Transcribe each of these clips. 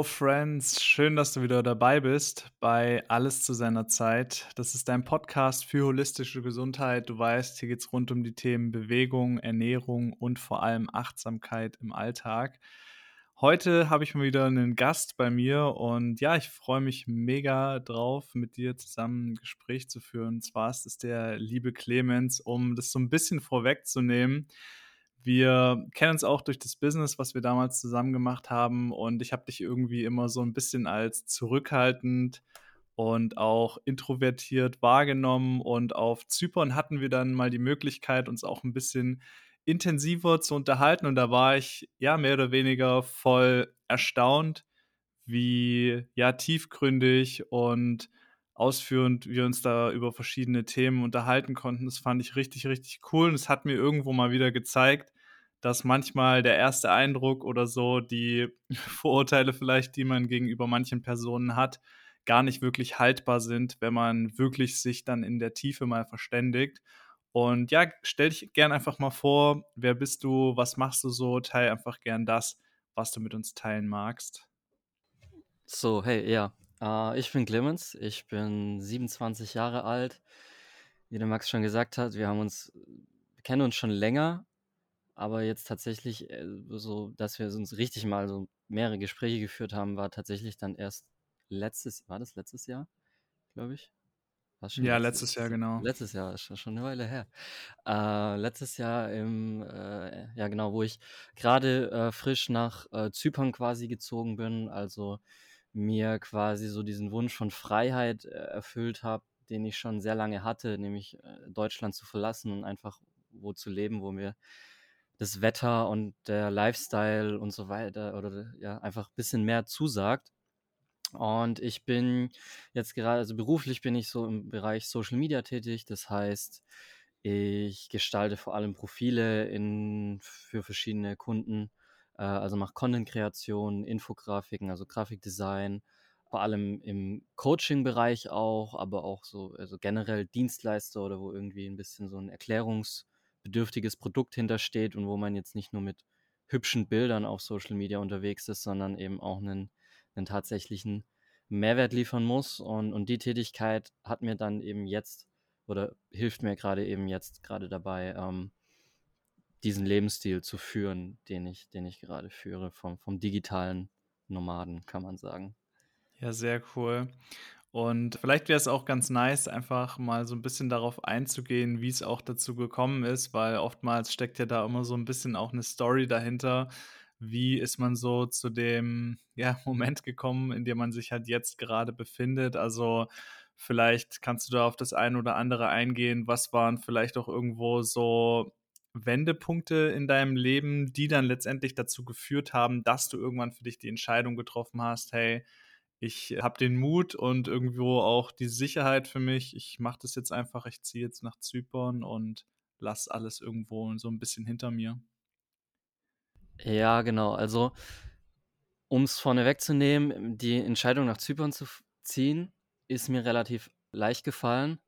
Hello Friends, schön, dass du wieder dabei bist bei Alles zu seiner Zeit. Das ist dein Podcast für holistische Gesundheit. Du weißt, hier geht es rund um die Themen Bewegung, Ernährung und vor allem Achtsamkeit im Alltag. Heute habe ich mal wieder einen Gast bei mir und ja, ich freue mich mega drauf, mit dir zusammen ein Gespräch zu führen. Und zwar ist es der liebe Clemens, um das so ein bisschen vorwegzunehmen. Wir kennen uns auch durch das Business, was wir damals zusammen gemacht haben. Und ich habe dich irgendwie immer so ein bisschen als zurückhaltend und auch introvertiert wahrgenommen. Und auf Zypern hatten wir dann mal die Möglichkeit, uns auch ein bisschen intensiver zu unterhalten. Und da war ich ja mehr oder weniger voll erstaunt, wie ja tiefgründig und ausführend wir uns da über verschiedene Themen unterhalten konnten. Das fand ich richtig, richtig cool. Und es hat mir irgendwo mal wieder gezeigt, dass manchmal der erste Eindruck oder so, die Vorurteile vielleicht, die man gegenüber manchen Personen hat, gar nicht wirklich haltbar sind, wenn man wirklich sich dann in der Tiefe mal verständigt. Und ja, stell dich gern einfach mal vor, wer bist du, was machst du so, teil einfach gern das, was du mit uns teilen magst. So, hey, ja, äh, ich bin Clemens, ich bin 27 Jahre alt. Wie der Max schon gesagt hat, wir haben uns, wir kennen uns schon länger, aber jetzt tatsächlich äh, so, dass wir uns richtig mal so mehrere Gespräche geführt haben, war tatsächlich dann erst letztes, war das letztes Jahr, glaube ich? ja, letztes, Jahr, genau. Letztes Jahr, ist schon eine Weile her. Äh, letztes Jahr im, äh, ja genau, wo ich gerade äh, frisch nach äh, Zypern quasi gezogen bin, also mir quasi so diesen Wunsch von Freiheit äh, erfüllt habe, den ich schon sehr lange hatte, nämlich äh, Deutschland zu verlassen und einfach wo zu leben, wo mir das Wetter und der Lifestyle und so weiter oder ja, einfach ein bisschen mehr zusagt. Und ich bin jetzt gerade, also beruflich bin ich so im Bereich Social Media tätig. Das heißt, ich gestalte vor allem Profile in, für verschiedene Kunden, äh, also mache Content-Kreation, Infografiken, also Grafikdesign, vor allem im Coaching-Bereich auch, aber auch so, also generell Dienstleister oder wo irgendwie ein bisschen so ein erklärungsbedürftiges Produkt hintersteht und wo man jetzt nicht nur mit hübschen Bildern auf Social Media unterwegs ist, sondern eben auch einen einen tatsächlichen Mehrwert liefern muss. Und, und die Tätigkeit hat mir dann eben jetzt oder hilft mir gerade eben jetzt gerade dabei, ähm, diesen Lebensstil zu führen, den ich, den ich gerade führe, vom, vom digitalen Nomaden, kann man sagen. Ja, sehr cool. Und vielleicht wäre es auch ganz nice, einfach mal so ein bisschen darauf einzugehen, wie es auch dazu gekommen ist, weil oftmals steckt ja da immer so ein bisschen auch eine Story dahinter, wie ist man so zu dem ja, Moment gekommen, in dem man sich halt jetzt gerade befindet? Also vielleicht kannst du da auf das eine oder andere eingehen. Was waren vielleicht auch irgendwo so Wendepunkte in deinem Leben, die dann letztendlich dazu geführt haben, dass du irgendwann für dich die Entscheidung getroffen hast, hey, ich habe den Mut und irgendwo auch die Sicherheit für mich. Ich mache das jetzt einfach, ich ziehe jetzt nach Zypern und lass alles irgendwo so ein bisschen hinter mir. Ja, genau. Also, um es vorne wegzunehmen, die Entscheidung nach Zypern zu ziehen, ist mir relativ leicht gefallen.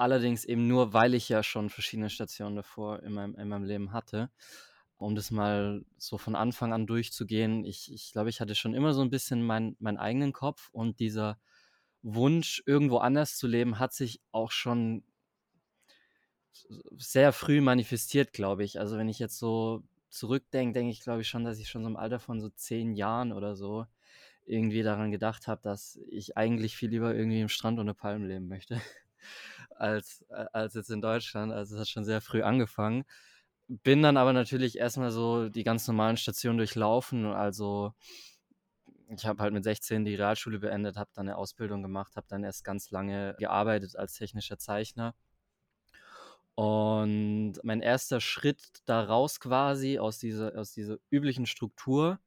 Allerdings eben nur, weil ich ja schon verschiedene Stationen davor in meinem, in meinem Leben hatte. Um das mal so von Anfang an durchzugehen, ich, ich glaube, ich hatte schon immer so ein bisschen mein, meinen eigenen Kopf und dieser Wunsch, irgendwo anders zu leben, hat sich auch schon sehr früh manifestiert, glaube ich. Also wenn ich jetzt so zurückdenke, denke ich, glaube ich schon, dass ich schon so im Alter von so zehn Jahren oder so irgendwie daran gedacht habe, dass ich eigentlich viel lieber irgendwie im Strand unter Palmen leben möchte, als, äh, als jetzt in Deutschland. Also es hat schon sehr früh angefangen. Bin dann aber natürlich erstmal so die ganz normalen Stationen durchlaufen. Also ich habe halt mit 16 die Realschule beendet, habe dann eine Ausbildung gemacht, habe dann erst ganz lange gearbeitet als technischer Zeichner und mein erster Schritt daraus quasi aus dieser, aus dieser üblichen Struktur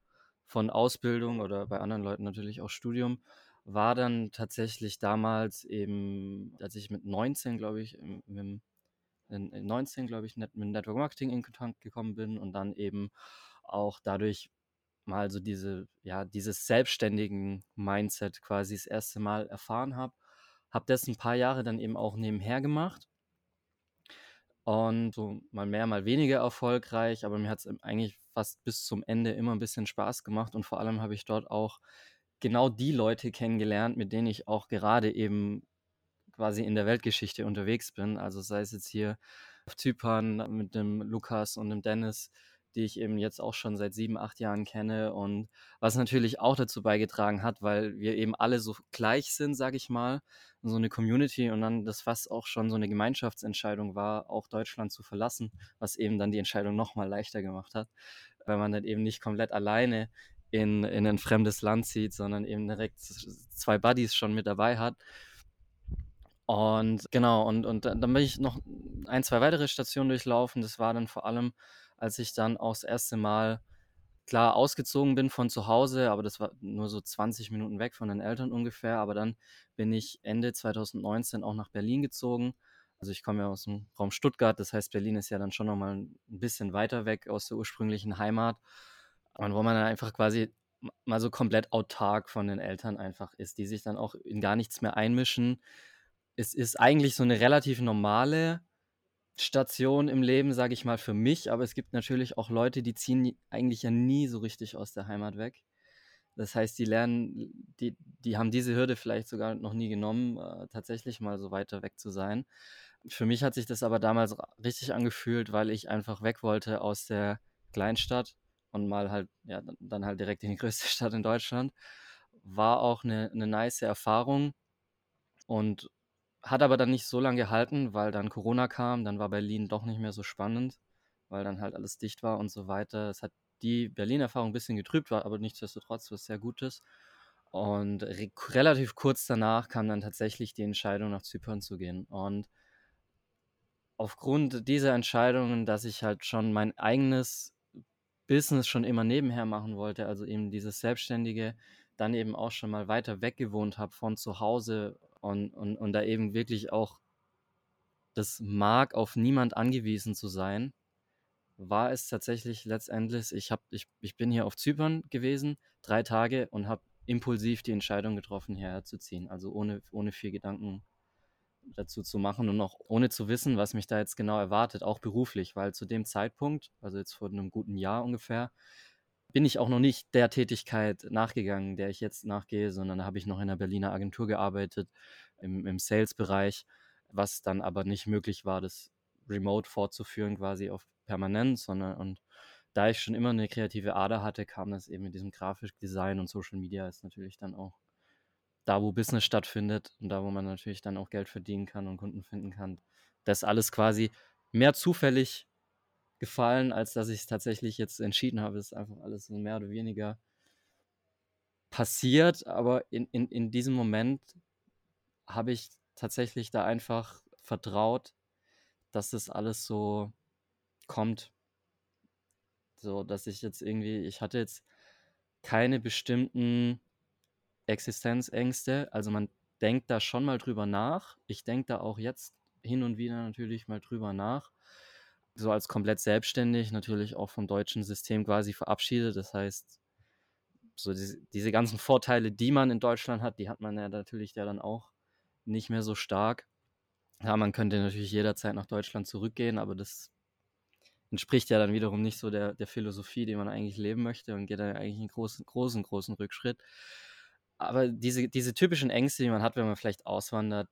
von Ausbildung oder bei anderen Leuten natürlich auch Studium, war dann tatsächlich damals eben, als ich mit 19, glaube ich, mit, in 19, glaube ich, mit Network Marketing in Kontakt gekommen bin und dann eben auch dadurch mal so diese, ja, dieses selbstständigen Mindset quasi das erste Mal erfahren habe. Habe das ein paar Jahre dann eben auch nebenher gemacht und so mal mehr, mal weniger erfolgreich, aber mir hat es eigentlich fast bis zum Ende immer ein bisschen Spaß gemacht und vor allem habe ich dort auch genau die Leute kennengelernt, mit denen ich auch gerade eben quasi in der Weltgeschichte unterwegs bin. Also sei es jetzt hier auf Zypern mit dem Lukas und dem Dennis, die ich eben jetzt auch schon seit sieben, acht Jahren kenne und was natürlich auch dazu beigetragen hat, weil wir eben alle so gleich sind, sage ich mal, so eine Community und dann das fast auch schon so eine Gemeinschaftsentscheidung war, auch Deutschland zu verlassen, was eben dann die Entscheidung nochmal leichter gemacht hat, weil man dann eben nicht komplett alleine in, in ein fremdes Land zieht, sondern eben direkt zwei Buddies schon mit dabei hat. Und genau, und, und dann bin ich noch ein, zwei weitere Stationen durchlaufen. Das war dann vor allem, als ich dann auch das erste Mal klar ausgezogen bin von zu Hause, aber das war nur so 20 Minuten weg von den Eltern ungefähr. Aber dann bin ich Ende 2019 auch nach Berlin gezogen. Also ich komme ja aus dem Raum Stuttgart, das heißt, Berlin ist ja dann schon nochmal ein bisschen weiter weg aus der ursprünglichen Heimat. Und wo man dann einfach quasi mal so komplett autark von den Eltern einfach ist, die sich dann auch in gar nichts mehr einmischen. Es ist eigentlich so eine relativ normale Station im Leben, sage ich mal, für mich, aber es gibt natürlich auch Leute, die ziehen eigentlich ja nie so richtig aus der Heimat weg. Das heißt, die lernen, die, die haben diese Hürde vielleicht sogar noch nie genommen, äh, tatsächlich mal so weiter weg zu sein. Für mich hat sich das aber damals richtig angefühlt, weil ich einfach weg wollte aus der Kleinstadt und mal halt, ja, dann halt direkt in die größte Stadt in Deutschland. War auch eine, eine nice Erfahrung und hat aber dann nicht so lange gehalten, weil dann Corona kam, dann war Berlin doch nicht mehr so spannend, weil dann halt alles dicht war und so weiter. Es hat die Berlin-Erfahrung ein bisschen getrübt, war aber nichtsdestotrotz was sehr Gutes. Und re relativ kurz danach kam dann tatsächlich die Entscheidung, nach Zypern zu gehen. Und aufgrund dieser Entscheidungen, dass ich halt schon mein eigenes Business schon immer nebenher machen wollte, also eben dieses Selbstständige, dann eben auch schon mal weiter weg gewohnt habe von zu Hause und, und, und da eben wirklich auch das mag, auf niemand angewiesen zu sein, war es tatsächlich letztendlich, ich, hab, ich, ich bin hier auf Zypern gewesen, drei Tage und habe impulsiv die Entscheidung getroffen, hierher zu ziehen. Also ohne, ohne viel Gedanken dazu zu machen und auch ohne zu wissen, was mich da jetzt genau erwartet, auch beruflich, weil zu dem Zeitpunkt, also jetzt vor einem guten Jahr ungefähr, bin ich auch noch nicht der Tätigkeit nachgegangen, der ich jetzt nachgehe, sondern da habe ich noch in einer Berliner Agentur gearbeitet, im, im Sales-Bereich, was dann aber nicht möglich war, das remote fortzuführen, quasi auf permanent, sondern und da ich schon immer eine kreative Ader hatte, kam das eben mit diesem grafischen Design und Social Media ist natürlich dann auch da, wo Business stattfindet und da, wo man natürlich dann auch Geld verdienen kann und Kunden finden kann. Das alles quasi mehr zufällig gefallen, als dass ich es tatsächlich jetzt entschieden habe. Es ist einfach alles so mehr oder weniger passiert, aber in, in, in diesem Moment habe ich tatsächlich da einfach vertraut, dass das alles so kommt. So, dass ich jetzt irgendwie, ich hatte jetzt keine bestimmten Existenzängste. Also man denkt da schon mal drüber nach. Ich denke da auch jetzt hin und wieder natürlich mal drüber nach so als komplett selbstständig natürlich auch vom deutschen System quasi verabschiedet. Das heißt, so diese, diese ganzen Vorteile, die man in Deutschland hat, die hat man ja natürlich ja dann auch nicht mehr so stark. Ja, man könnte natürlich jederzeit nach Deutschland zurückgehen, aber das entspricht ja dann wiederum nicht so der, der Philosophie, die man eigentlich leben möchte und geht dann eigentlich einen großen, großen, großen Rückschritt. Aber diese, diese typischen Ängste, die man hat, wenn man vielleicht auswandert,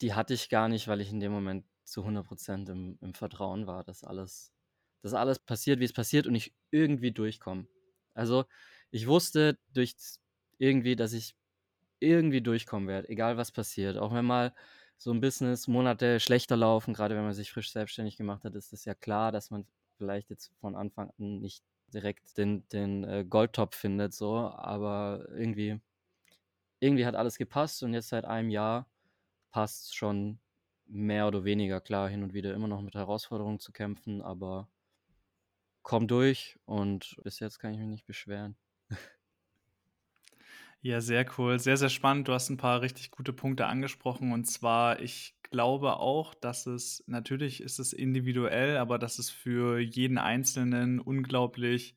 die hatte ich gar nicht, weil ich in dem Moment zu 100 im, im Vertrauen war, dass alles, dass alles passiert, wie es passiert und ich irgendwie durchkomme. Also ich wusste durch irgendwie, dass ich irgendwie durchkommen werde, egal was passiert. Auch wenn mal so ein Business Monate schlechter laufen, gerade wenn man sich frisch selbstständig gemacht hat, ist es ja klar, dass man vielleicht jetzt von Anfang an nicht direkt den, den äh, Goldtop findet, so, aber irgendwie, irgendwie hat alles gepasst und jetzt seit einem Jahr passt schon mehr oder weniger klar hin und wieder immer noch mit Herausforderungen zu kämpfen, aber komm durch und bis jetzt kann ich mich nicht beschweren. Ja, sehr cool. Sehr, sehr spannend. Du hast ein paar richtig gute Punkte angesprochen. Und zwar, ich glaube auch, dass es, natürlich ist es individuell, aber dass es für jeden Einzelnen unglaublich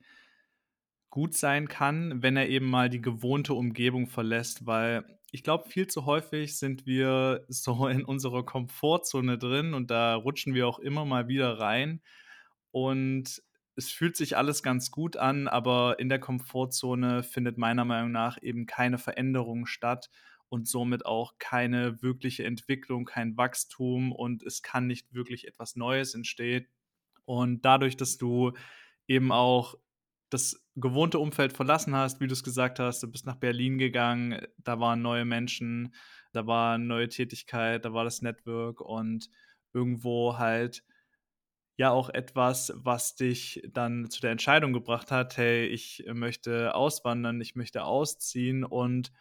gut sein kann, wenn er eben mal die gewohnte Umgebung verlässt, weil ich glaube, viel zu häufig sind wir so in unserer Komfortzone drin und da rutschen wir auch immer mal wieder rein. Und es fühlt sich alles ganz gut an, aber in der Komfortzone findet meiner Meinung nach eben keine Veränderung statt und somit auch keine wirkliche Entwicklung, kein Wachstum und es kann nicht wirklich etwas Neues entstehen. Und dadurch, dass du eben auch das gewohnte Umfeld verlassen hast, wie du es gesagt hast, du bist nach Berlin gegangen, da waren neue Menschen, da war neue Tätigkeit, da war das Network und irgendwo halt ja auch etwas, was dich dann zu der Entscheidung gebracht hat, hey, ich möchte auswandern, ich möchte ausziehen und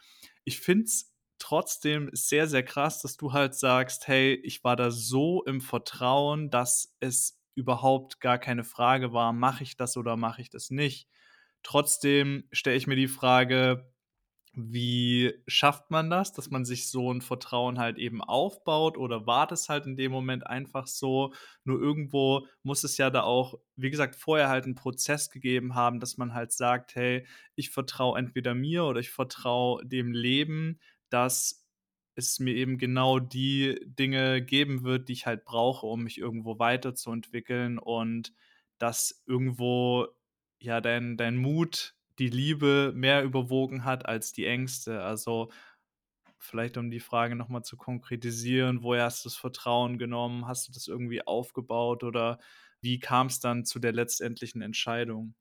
ich finde es trotzdem sehr, sehr krass, dass du halt sagst, hey, ich war da so im Vertrauen, dass es überhaupt gar keine Frage war, mache ich das oder mache ich das nicht. Trotzdem stelle ich mir die Frage, wie schafft man das, dass man sich so ein Vertrauen halt eben aufbaut oder war das halt in dem Moment einfach so? Nur irgendwo muss es ja da auch, wie gesagt, vorher halt einen Prozess gegeben haben, dass man halt sagt, hey, ich vertraue entweder mir oder ich vertraue dem Leben, dass es mir eben genau die Dinge geben wird, die ich halt brauche, um mich irgendwo weiterzuentwickeln und dass irgendwo ja dein, dein Mut, die Liebe mehr überwogen hat als die Ängste. Also vielleicht um die Frage nochmal zu konkretisieren, woher hast du das Vertrauen genommen? Hast du das irgendwie aufgebaut oder wie kam es dann zu der letztendlichen Entscheidung?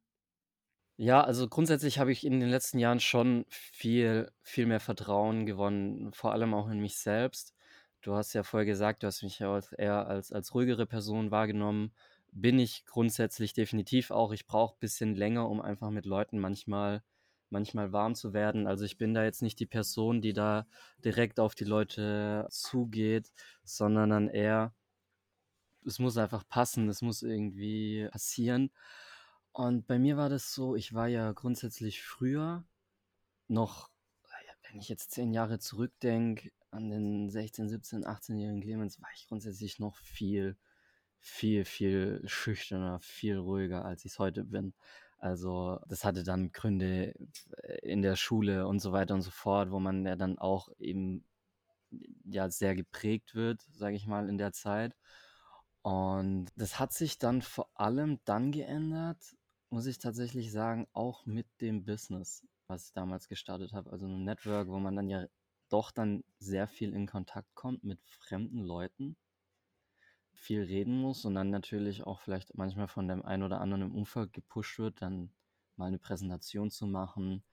Ja, also grundsätzlich habe ich in den letzten Jahren schon viel, viel mehr Vertrauen gewonnen, vor allem auch in mich selbst. Du hast ja vorher gesagt, du hast mich ja als, eher als, als ruhigere Person wahrgenommen. Bin ich grundsätzlich definitiv auch. Ich brauche ein bisschen länger, um einfach mit Leuten manchmal, manchmal warm zu werden. Also ich bin da jetzt nicht die Person, die da direkt auf die Leute zugeht, sondern dann eher, es muss einfach passen, es muss irgendwie passieren. Und bei mir war das so, ich war ja grundsätzlich früher noch, wenn ich jetzt zehn Jahre zurückdenke, an den 16, 17, 18-jährigen Clemens, war ich grundsätzlich noch viel, viel, viel schüchterner, viel ruhiger, als ich es heute bin. Also das hatte dann Gründe in der Schule und so weiter und so fort, wo man ja dann auch eben ja sehr geprägt wird, sage ich mal, in der Zeit. Und das hat sich dann vor allem dann geändert, muss ich tatsächlich sagen, auch mit dem Business, was ich damals gestartet habe. Also ein Network, wo man dann ja doch dann sehr viel in Kontakt kommt mit fremden Leuten, viel reden muss und dann natürlich auch vielleicht manchmal von dem einen oder anderen im Umfeld gepusht wird, dann mal eine Präsentation zu machen.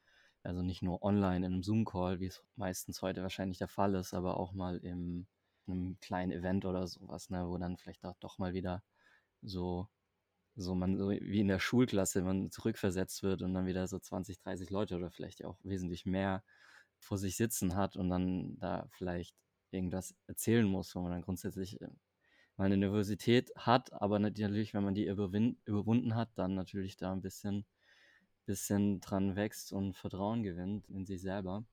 Also nicht nur online in einem Zoom-Call, wie es meistens heute wahrscheinlich der Fall ist, aber auch mal im einem kleinen Event oder sowas, ne, wo dann vielleicht auch doch mal wieder so so man so wie in der Schulklasse, man zurückversetzt wird und dann wieder so 20, 30 Leute oder vielleicht auch wesentlich mehr vor sich sitzen hat und dann da vielleicht irgendwas erzählen muss, wo man dann grundsätzlich äh, mal eine Nervosität hat, aber natürlich, wenn man die überwunden hat, dann natürlich da ein bisschen, bisschen dran wächst und Vertrauen gewinnt in sich selber.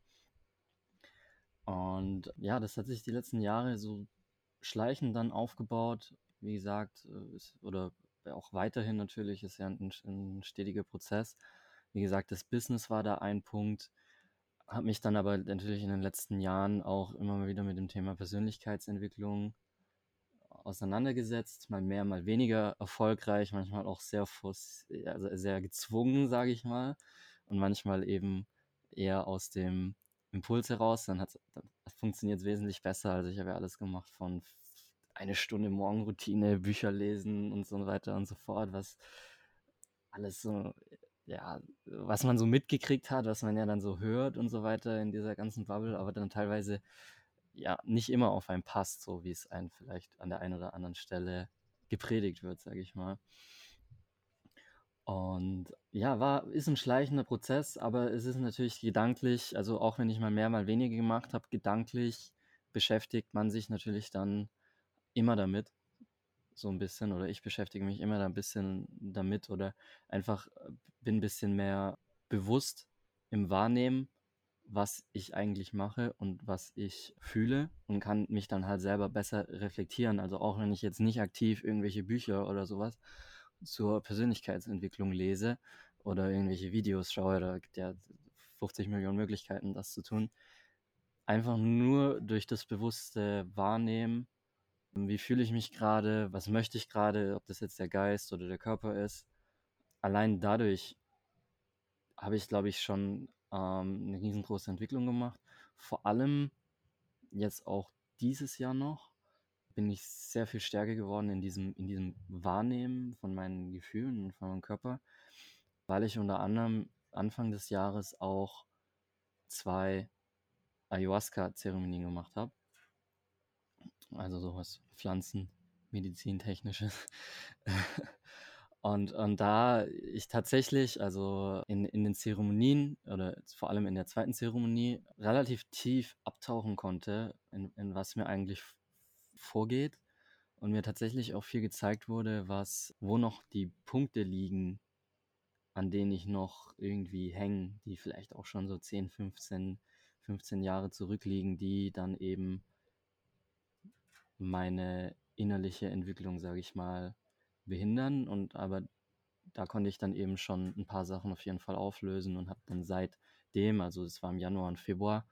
Und ja, das hat sich die letzten Jahre so schleichend dann aufgebaut. Wie gesagt, äh, oder auch weiterhin natürlich, ist ja ein, ein stetiger Prozess. Wie gesagt, das Business war da ein Punkt, habe mich dann aber natürlich in den letzten Jahren auch immer wieder mit dem Thema Persönlichkeitsentwicklung auseinandergesetzt, mal mehr, mal weniger erfolgreich, manchmal auch sehr, also sehr gezwungen, sage ich mal, und manchmal eben eher aus dem Impuls heraus. Dann, dann funktioniert es wesentlich besser. Also ich habe ja alles gemacht von eine Stunde Morgenroutine, Bücher lesen und so weiter und so fort, was alles so, ja, was man so mitgekriegt hat, was man ja dann so hört und so weiter in dieser ganzen Bubble, aber dann teilweise ja nicht immer auf einen passt, so wie es einen vielleicht an der einen oder anderen Stelle gepredigt wird, sage ich mal. Und ja, war, ist ein schleichender Prozess, aber es ist natürlich gedanklich, also auch wenn ich mal mehr, mal weniger gemacht habe, gedanklich beschäftigt man sich natürlich dann immer damit, so ein bisschen, oder ich beschäftige mich immer da ein bisschen damit oder einfach äh, bin ein bisschen mehr bewusst im Wahrnehmen, was ich eigentlich mache und was ich fühle und kann mich dann halt selber besser reflektieren. Also auch wenn ich jetzt nicht aktiv irgendwelche Bücher oder sowas zur Persönlichkeitsentwicklung lese oder irgendwelche Videos schaue, da gibt ja 50 Millionen Möglichkeiten, das zu tun, einfach nur durch das bewusste Wahrnehmen, wie fühle ich mich gerade, was möchte ich gerade, ob das jetzt der Geist oder der Körper ist. Allein dadurch habe ich, glaube ich, schon ähm, eine riesengroße Entwicklung gemacht. Vor allem jetzt auch dieses Jahr noch bin ich sehr viel stärker geworden in diesem, in diesem Wahrnehmen von meinen Gefühlen und von meinem Körper, weil ich unter anderem Anfang des Jahres auch zwei Ayahuasca-Zeremonien gemacht habe. Also sowas Pflanzenmedizintechnisches. und, und da ich tatsächlich, also in, in den Zeremonien oder vor allem in der zweiten Zeremonie, relativ tief abtauchen konnte, in, in was mir eigentlich vorgeht und mir tatsächlich auch viel gezeigt wurde, was, wo noch die Punkte liegen, an denen ich noch irgendwie hänge, die vielleicht auch schon so 10, 15, 15 Jahre zurückliegen, die dann eben meine innerliche Entwicklung, sage ich mal, behindern. Und aber da konnte ich dann eben schon ein paar Sachen auf jeden Fall auflösen und habe dann seitdem, also es war im Januar und Februar,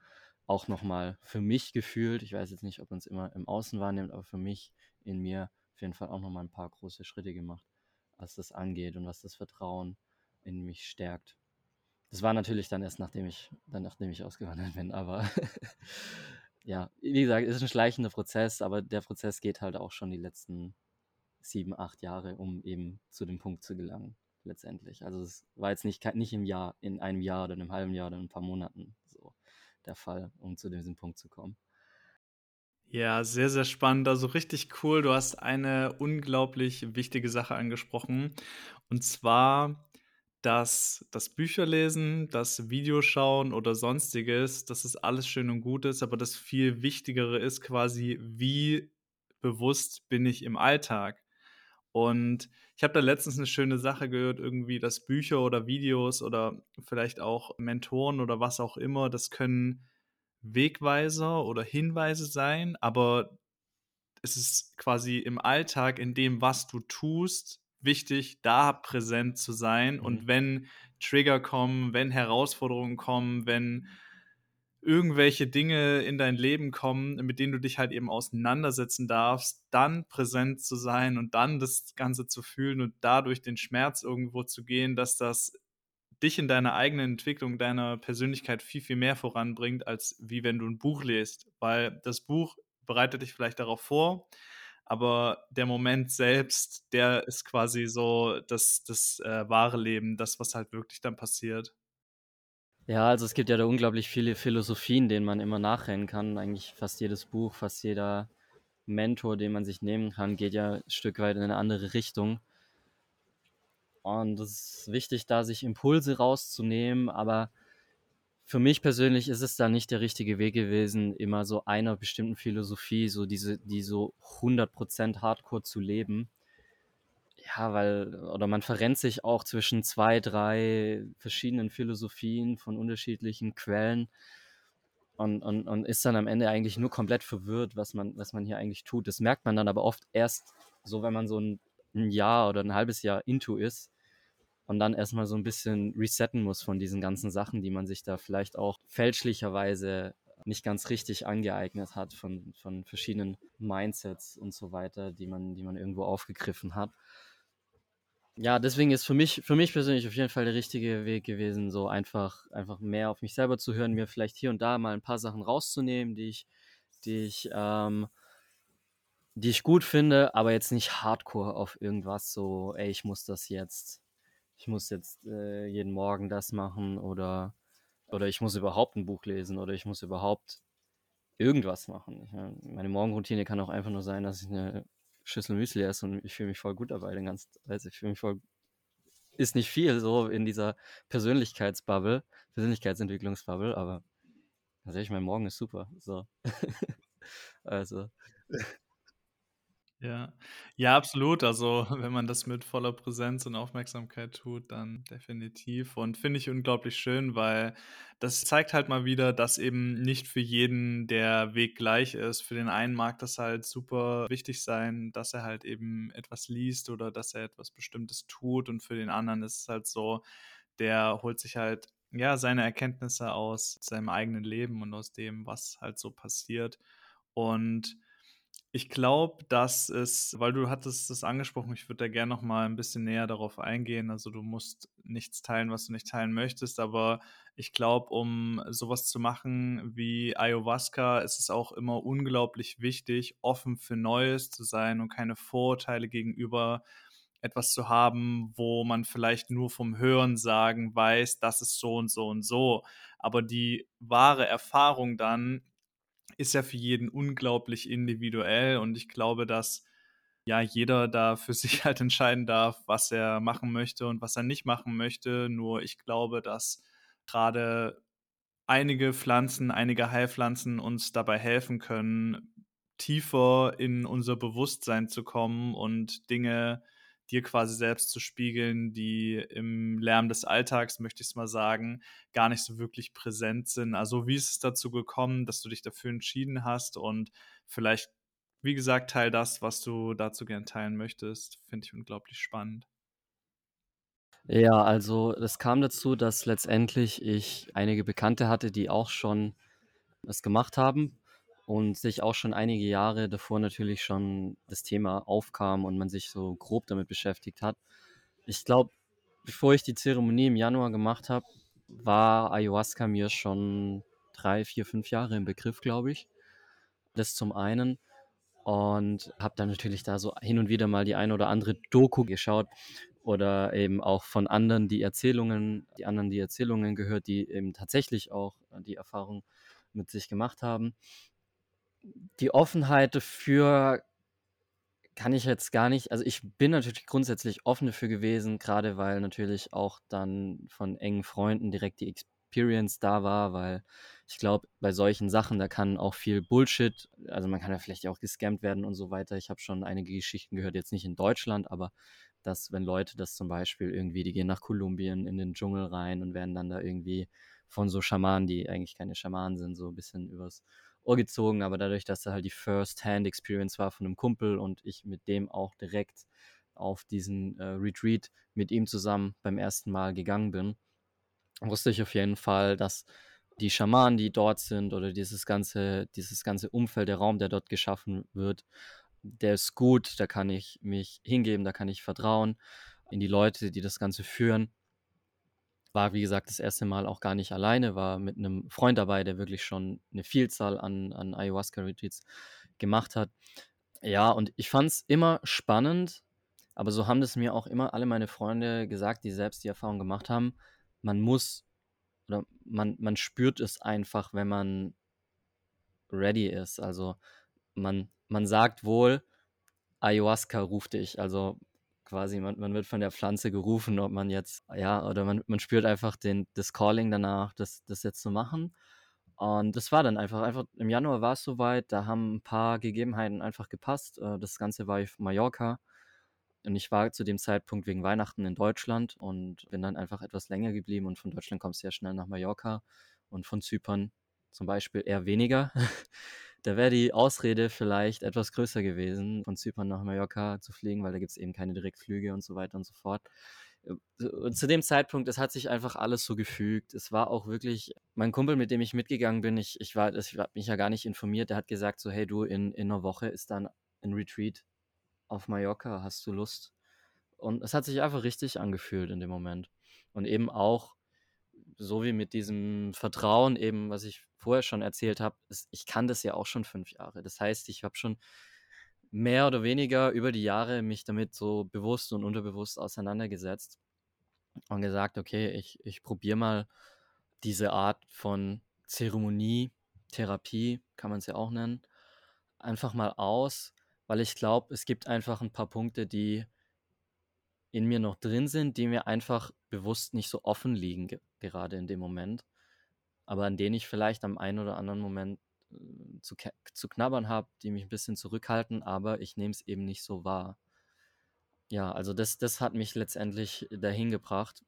auch nochmal für mich gefühlt, ich weiß jetzt nicht, ob man es immer im Außen wahrnimmt, aber für mich in mir auf jeden Fall auch nochmal ein paar große Schritte gemacht, was das angeht und was das Vertrauen in mich stärkt. Das war natürlich dann erst nachdem ich, dann nachdem ich ausgewandert bin, aber ja, wie gesagt, es ist ein schleichender Prozess, aber der Prozess geht halt auch schon die letzten sieben, acht Jahre, um eben zu dem Punkt zu gelangen, letztendlich. Also es war jetzt nicht, nicht im Jahr, in einem Jahr oder in einem halben Jahr oder in ein paar Monaten so der Fall, um zu diesem Punkt zu kommen. Ja, sehr, sehr spannend. Also richtig cool. Du hast eine unglaublich wichtige Sache angesprochen. Und zwar, dass das Bücherlesen, das Videoschauen oder sonstiges, dass es alles schön und gut ist, aber das viel Wichtigere ist quasi, wie bewusst bin ich im Alltag. Und ich habe da letztens eine schöne Sache gehört, irgendwie, dass Bücher oder Videos oder vielleicht auch Mentoren oder was auch immer, das können Wegweiser oder Hinweise sein, aber es ist quasi im Alltag, in dem, was du tust, wichtig, da präsent zu sein. Mhm. Und wenn Trigger kommen, wenn Herausforderungen kommen, wenn irgendwelche Dinge in dein Leben kommen, mit denen du dich halt eben auseinandersetzen darfst, dann präsent zu sein und dann das Ganze zu fühlen und dadurch den Schmerz irgendwo zu gehen, dass das dich in deiner eigenen Entwicklung deiner Persönlichkeit viel, viel mehr voranbringt, als wie wenn du ein Buch liest. Weil das Buch bereitet dich vielleicht darauf vor, aber der Moment selbst, der ist quasi so das, das äh, wahre Leben, das, was halt wirklich dann passiert. Ja, also es gibt ja da unglaublich viele Philosophien, denen man immer nachrennen kann. Eigentlich fast jedes Buch, fast jeder Mentor, den man sich nehmen kann, geht ja ein Stück weit in eine andere Richtung. Und es ist wichtig, da sich Impulse rauszunehmen, aber für mich persönlich ist es da nicht der richtige Weg gewesen, immer so einer bestimmten Philosophie, so diese, die so 100% Hardcore zu leben. Ja, weil, oder man verrennt sich auch zwischen zwei, drei verschiedenen Philosophien von unterschiedlichen Quellen und, und, und ist dann am Ende eigentlich nur komplett verwirrt, was man, was man hier eigentlich tut. Das merkt man dann aber oft erst so, wenn man so ein, ein Jahr oder ein halbes Jahr into ist und dann erstmal so ein bisschen resetten muss von diesen ganzen Sachen, die man sich da vielleicht auch fälschlicherweise nicht ganz richtig angeeignet hat von, von verschiedenen Mindsets und so weiter, die man, die man irgendwo aufgegriffen hat. Ja, deswegen ist für mich, für mich persönlich auf jeden Fall der richtige Weg gewesen, so einfach, einfach mehr auf mich selber zu hören, mir vielleicht hier und da mal ein paar Sachen rauszunehmen, die ich, die ich, ähm, die ich gut finde, aber jetzt nicht hardcore auf irgendwas so, ey, ich muss das jetzt, ich muss jetzt äh, jeden Morgen das machen oder, oder ich muss überhaupt ein Buch lesen oder ich muss überhaupt irgendwas machen. Ich meine Morgenroutine kann auch einfach nur sein, dass ich eine Schüssel Müsli esse und ich fühle mich voll gut dabei den ganzen also ich fühle mich voll ist nicht viel so in dieser Persönlichkeitsbubble, Persönlichkeitsentwicklungsbubble, aber tatsächlich mein Morgen ist super. So. also ja. Ja, absolut. Also, wenn man das mit voller Präsenz und Aufmerksamkeit tut, dann definitiv. Und finde ich unglaublich schön, weil das zeigt halt mal wieder, dass eben nicht für jeden der Weg gleich ist. Für den einen mag das halt super wichtig sein, dass er halt eben etwas liest oder dass er etwas Bestimmtes tut. Und für den anderen ist es halt so, der holt sich halt ja, seine Erkenntnisse aus seinem eigenen Leben und aus dem, was halt so passiert. Und ich glaube, dass es weil du hattest es angesprochen, ich würde da gerne noch mal 'n bisschen näher darauf eingehen. Also, du musst nichts teilen, was du nicht teilen möchtest, aber ich glaube, um sowas zu machen wie Ayahuasca, ist es auch immer unglaublich wichtig, offen für Neues zu sein und keine Vorurteile gegenüber etwas zu haben, wo man vielleicht nur vom Hörensagen weiß, das ist so und so und so. Aber die wahre Erfahrung dann ist ja für jeden unglaublich individuell und ich glaube, dass, ja, jeder da für sich halt entscheiden darf, was er machen möchte und was er nicht machen möchte. Nur ich glaube, dass grade einige Pflanzen, einige Heilpflanzen uns dabei helfen können, tiefer in unser Bewusstsein zu kommen und Dinge dir quasi selbst zu spiegeln, die im Lärm des Alltags, möchte ich's mal sagen, gar nicht so wirklich präsent sind. Also, wie ist es dazu gekommen, dass du dich dafür entschieden hast? Und vielleicht, wie gesagt, teile das, was du dazu gern teilen möchtest. Finde ich unglaublich spannend. Ja, also, es kam dazu, dass letztendlich ich einige Bekannte hatte, die auch schon es gemacht haben und sich auch schon einige Jahre davor natürlich schon das Thema aufkam und man sich so grob damit beschäftigt hat. Ich glaube, bevor ich die Zeremonie im Januar gemacht habe, war Ayahuasca mir schon 3, 4, 5 Jahre im Begriff, glaube ich. Das zum einen und habe dann natürlich da so hin und wieder mal die eine oder andere Doku geschaut oder eben auch von anderen die Erzählungen die anderen die Erzählungen gehört, die eben tatsächlich auch, die Erfahrung mit sich gemacht haben. Die Offenheit dafür kann ich jetzt gar nicht also, ich bin natürlich grundsätzlich offen dafür gewesen, grade weil natürlich auch dann von engen Freunden direkt die Experience da war, weil ich glaube, bei solchen Sachen, da kann auch viel Bullshit also, man kann ja vielleicht auch gescammt werden und so weiter. Ich habe schon einige Geschichten gehört, jetzt nicht in Deutschland, aber dass, wenn Leute das zum Beispiel irgendwie die gehen nach Kolumbien in den Dschungel rein und werden dann da irgendwie von so Schamanen, die eigentlich keine Schamanen sind, so 'n bisschen übers Ohr gezogen. Aber dadurch, dass da halt die First-Hand-Experience war von 'nem Kumpel und ich mit dem auch direkt auf diesen, äh, Retreat mit ihm zusammen beim 1. Mal gegangen bin, wusste ich auf jeden Fall, dass die Schamanen, die dort sind oder dieses ganze dieses ganze Umfeld, der Raum, der dort geschaffen wird, der ist gut, da kann ich mich hingeben, da kann ich vertrauen in die Leute, die das Ganze führen. War, wie gesagt, das 1. Mal auch gar nicht alleine, war mit 'nem Freund dabei, der wirklich schon 'ne Vielzahl an an Ayahuasca-Retreats gemacht hat. Ja, und ich fand's immer spannend, aber so haben das mir auch immer alle meine Freunde gesagt, die selbst die Erfahrung gemacht haben. Man muss oder man man spürt es einfach, wenn man ready ist. Also, man man sagt wohl: „Ayahuasca ruft dich.“ Also, quasi man man wird von der Pflanze gerufen, ob man jetzt ja, oder man man spürt einfach den das Calling danach, das das jetzt zu machen. Und das war dann einfach einfach im Januar war's so weit, da haben 'n paar Gegebenheiten einfach gepasst. Äh, das Ganze war auf Mallorca und ich war zu dem Zeitpunkt wegen Weihnachten in Deutschland und bin dann einfach etwas länger geblieben und von Deutschland kommst du ja schnell nach Mallorca und von Zypern zum Beispiel eher weniger. Da wäre die Ausrede vielleicht etwas größer gewesen, von Zypern nach Mallorca zu fliegen, weil da gibt's eben keine Direktflüge und so weiter und so fort. Äh, und zu dem Zeitpunkt, es hat sich einfach alles so gefügt. Es war auch wirklich mein Kumpel, mit dem ich mitgegangen bin, ich ich war ich habe mich ja gar nicht informiert, der hat gesagt so: „Hey du, in in 'ner Woche ist dann 'n Retreat auf Mallorca. Hast du Lust?“ Und es hat sich einfach richtig angefühlt in dem Moment. Und eben auch so wie mit diesem Vertrauen eben, was ich vorher schon erzählt habe, es ich kann das ja auch schon 5 Jahre. Das heißt, ich habe schon mehr oder weniger über die Jahre mich damit so bewusst und unterbewusst auseinandergesetzt und gesagt: „Okay, ich ich probiere mal diese Art von Zeremonie, Therapie, kann man's ja auch nennen, einfach mal aus“, weil ich glaube, es gibt einfach 'n paar Punkte, die in mir noch drin sind, die mir einfach bewusst nicht so offen liegen ge gerade in dem Moment, aber an denen ich vielleicht am einen oder anderen Moment, äh, zu zu knabbern habe, die mich 'n bisschen zurückhalten, aber ich nehme es eben nicht so wahr. Ja, also das das hat mich letztendlich dahin gebracht.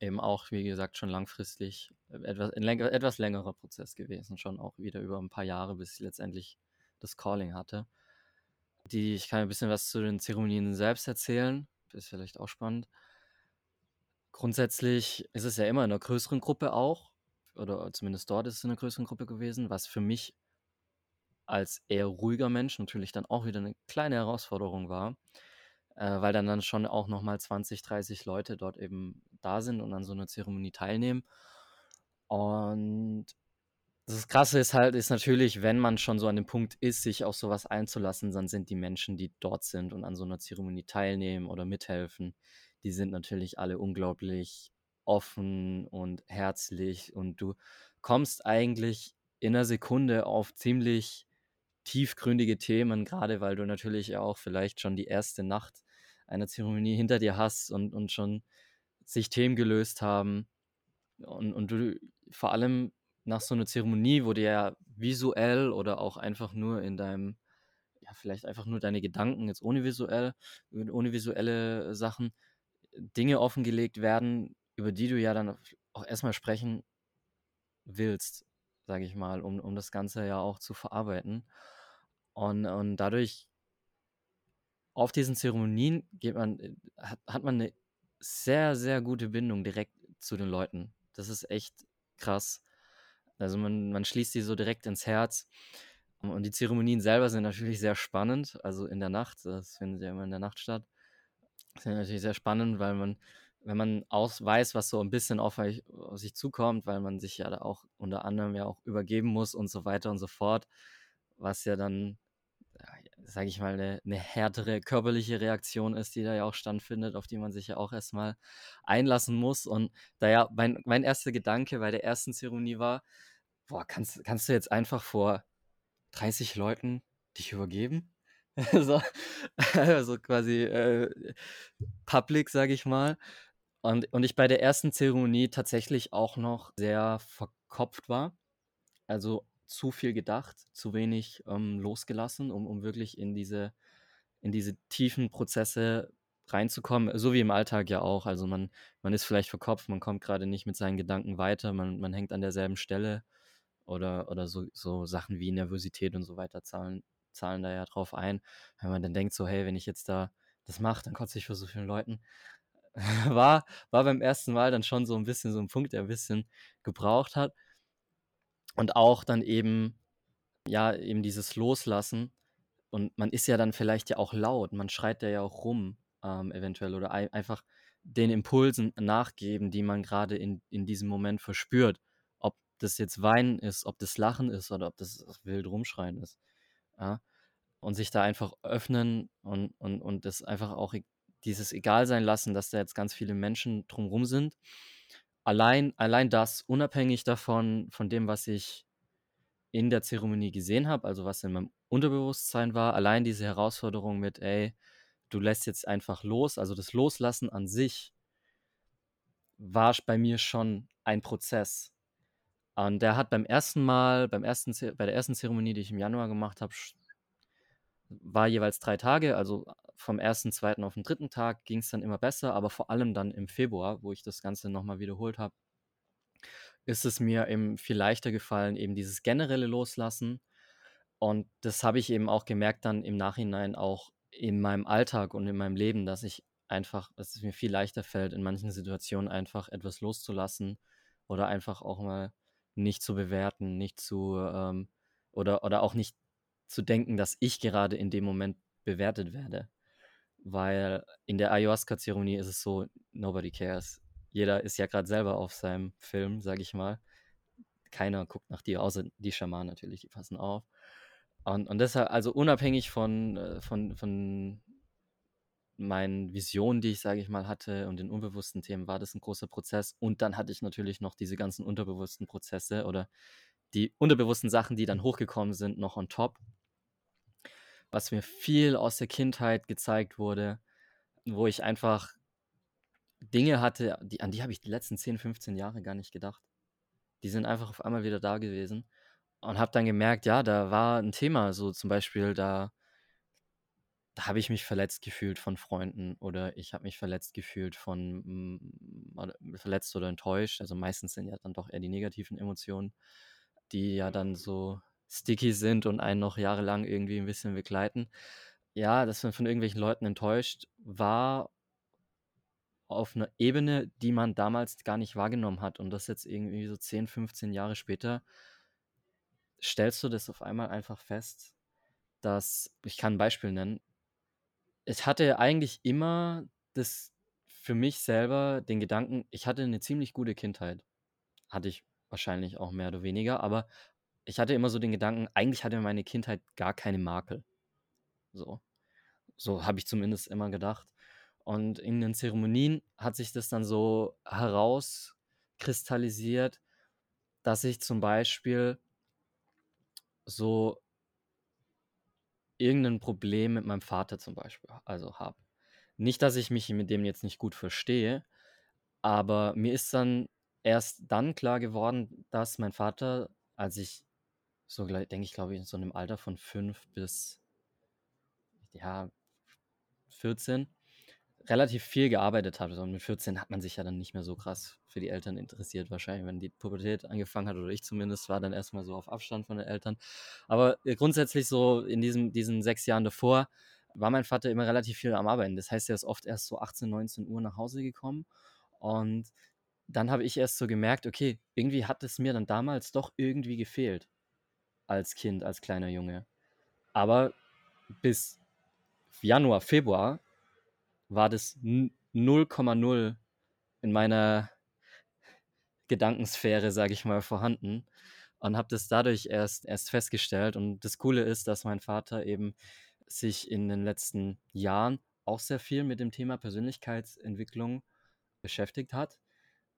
Eben auch, wie gesagt, schon langfristig e etwa 'n länger etwas längerer Prozess gewesen, schon auch wieder über 'n paar Jahre, bis ich letztendlich das Calling hatte. Die ich kann ja 'n bisschen was zu den Zeremonien selbst erzählen, ist vielleicht auch spannend. Grundsätzlich ist es ja immer in 'ner größeren Gruppe auch oder zumindest dort ist es in 'ner größeren Gruppe gewesen, was für mich als eher ruhiger Mensch natürlich dann auch wieder 'ne kleine Herausforderung war, äh, weil dann dann schon auch noch mal 20, 30 Leute dort eben da sind und an so 'ner Zeremonie teilnehmen. Und das Krasse ist halt ist natürlich, wenn man schon so an dem Punkt ist, sich auf so was einzulassen, dann sind die Menschen, die dort sind und an so 'ner Zeremonie teilnehmen oder mithelfen, die sind natürlich alle unglaublich offen und herzlich und du kommst eigentlich in 'ner Sekunde auf ziemlich tiefgründige Themen, grade weil du natürlich ja auch vielleicht schon die erste Nacht einer Zeremonie hinter dir hast und und schon sich Themen gelöst haben. Und und du vor allem nach so 'ner Zeremonie, wo dir ja visuell oder auch einfach nur in deinem ja, vielleicht einfach nur deine Gedanken jetzt ohne visuell ohne visuelle Sachen, Dinge offengelegt werden, über die du ja dann auch erst mal sprechen willst, sage ich mal, um um das Ganze ja auch zu verarbeiten. Und und dadurch auf diesen Zeremonien geht man äh, hat hat man 'ne sehr, sehr gute Bindung direkt zu den Leuten. Das ist echt krass. Also, man man schließt die so direkt ins Herz. Und die Zeremonien selber sind natürlich sehr spannend, also in der Nacht. Das findet ja immer in der Nacht statt. Sind natürlich sehr spannend, weil man wenn man auch weiß, was so 'n bisschen auf auf sich zukommt, weil man sich ja da auch unter anderem ja auch übergeben muss und so weiter und so fort, was ja dann, sage ich mal, 'ne 'ne härtere körperliche Reaktion ist, die da ja auch stattfindet, auf die man sich ja auch erst mal einlassen muss. Und da ja mein mein erster Gedanke bei der ersten Zeremonie war: „Boah, kannst kannst du jetzt einfach vor 30 Leuten dich übergeben?“ So so quasi, äh, public, sage ich mal. Und und ich bei der ersten Zeremonie tatsächlich auch noch sehr verkopft war. Also, zu viel gedacht, zu wenig, ähm, losgelassen, um um wirklich in diese in diese tiefen Prozesse reinzukommen, so wie im Alltag ja auch. Also, man man ist vielleicht verkopft, man kommt grade nicht mit seinen Gedanken weiter, man man hängt an derselben Stelle oder oder so so Sachen wie Nervosität und so weiter zahlen zahlen da ja drauf ein. Wenn man dann denkt so: „Hey, wenn ich jetzt da das mache, dann kotze ich vor so vielen Leuten.“ War war beim ersten Mal dann schon so 'n bisschen so 'n Punkt, der 'n bisschen gebraucht hat. Und auch dann eben ja, eben dieses Loslassen. Und man ist ja dann vielleicht ja auch laut, man schreit da ja auch rum, ähm, eventuell oder ei einfach den Impulsen nachgeben, die man grade in in diesem Moment verspürt. Ob das jetzt Weinen ist, ob das Lachen ist oder ob das wild Rumschreien ist, ja? Und sich da einfach öffnen und und und das einfach auch e dieses egal sein lassen, dass da jetzt ganz viele Menschen drum rum sind. Allein allein das, unabhängig davon von dem, was ich in der Zeremonie gesehen habe, also was in meinem Unterbewusstsein war, allein diese Herausforderung mit: „Ey, du lässt jetzt einfach los.“ Also, das Loslassen an sich war bei mir schon ein Prozess. Und der hat beim ersten Mal beim ersten bei der ersten Zeremonie, die ich im Januar gemacht habe, war jeweils 3 Tage, also vom 1., 2. auf 'n 3. Tag ging's dann immer besser, aber vor allem dann im Februar, wo ich das Ganze noch mal wiederholt habe ist es mir eben viel leichter gefallen, eben dieses generelle Loslassen. Und das habe ich eben auch gemerkt dann im Nachhinein auch in meinem Alltag und in meinem Leben, dass ich einfach dass es mir viel leichter fällt, in manchen Situationen einfach etwas loszulassen oder einfach auch mal nicht zu bewerten, nicht zu, ähm oder oder auch nicht zu denken, dass ich gerade in dem Moment bewertet werde. Weil in der Ayahuasca-Zeremonie ist es so, nobody cares. Jeder ist ja grad selber auf seinem Film, sage ich mal. Keiner guckt nach dir, außer die Schamanen natürlich, die passen auf. Und und deshalb also unabhängig von äh, von von meinen Visionen, die ich, sage ich mal, hatte und den unbewussten Themen, war das 'n großer Prozess. Und dann hatte ich natürlich noch diese ganzen unterbewussten Prozesse oder die unterbewussten Sachen, die dann hochgekommen sind, noch on top. Was mir viel aus der Kindheit gezeigt wurde, wo ich einfach Dinge hatte, die an die habe ich die letzten 10, 15 Jahre gar nicht gedacht. Die sind einfach auf einmal wieder da gewesen und habe dann gemerkt, ja, da war 'n Thema, so zum Beispiel da habe ich mich verletzt gefühlt von Freunden oder ich habe mich verletzt gefühlt von oder verletzt oder enttäuscht. Also, meistens sind ja dann doch eher die negativen Emotionen, die ja dann so sticky sind und einen noch jahrelang irgendwie 'n bisschen begleiten. Ja, dass man von irgendwelchen Leuten enttäuscht war auf einer Ebene, die man damals gar nicht wahrgenommen hat. Und das jetzt irgendwie so 10, 15 Jahre später stellst du das auf einmal einfach fest, dass ich kann ein Beispiel nennen. Ich hatte eigentlich immer das für mich selber den Gedanken, ich hatte eine ziemlich gute Kindheit. Hatte ich wahrscheinlich auch mehr oder weniger, aber ich hatte immer so den Gedanken, eigentlich hatte meine Kindheit gar keine Makel. So. So habe ich zumindest immer gedacht. Und in den Zeremonien hat sich das dann so herauskristallisiert, dass ich zum Beispiel so irgendein Problem mit meinem Vater zum Beispiel also habe. Nicht, dass ich mich mit dem jetzt nicht gut verstehe, aber mir ist dann erst dann klar geworden, dass mein Vater, als ich so, denke ich, glaube ich, in so einem Alter von fünf bis ja, 14, relativ viel gearbeitet habe. So mit 14 hat man sich ja dann nicht mehr so krass für die Eltern interessiert, wahrscheinlich, wenn die Pubertät angefangen hat, oder ich zumindest, war dann erstmal so auf Abstand von den Eltern. Aber äh, grundsätzlich so in diesem, diesen sechs Jahren davor war mein Vater immer relativ viel am Arbeiten. Das heißt, er ist oft erst so 18, 19 Uhr nach Hause gekommen und dann habe ich erst so gemerkt, okay, irgendwie hat es mir dann damals doch irgendwie gefehlt als Kind, als kleiner Junge. Aber bis Januar, Februar war das 0,0 in meiner Gedankensphäre, sage ich mal, vorhanden und habe das dadurch erst, erst festgestellt. Und das Coole ist, dass mein Vater eben sich in den letzten Jahren auch sehr viel mit dem Thema Persönlichkeitsentwicklung beschäftigt hat.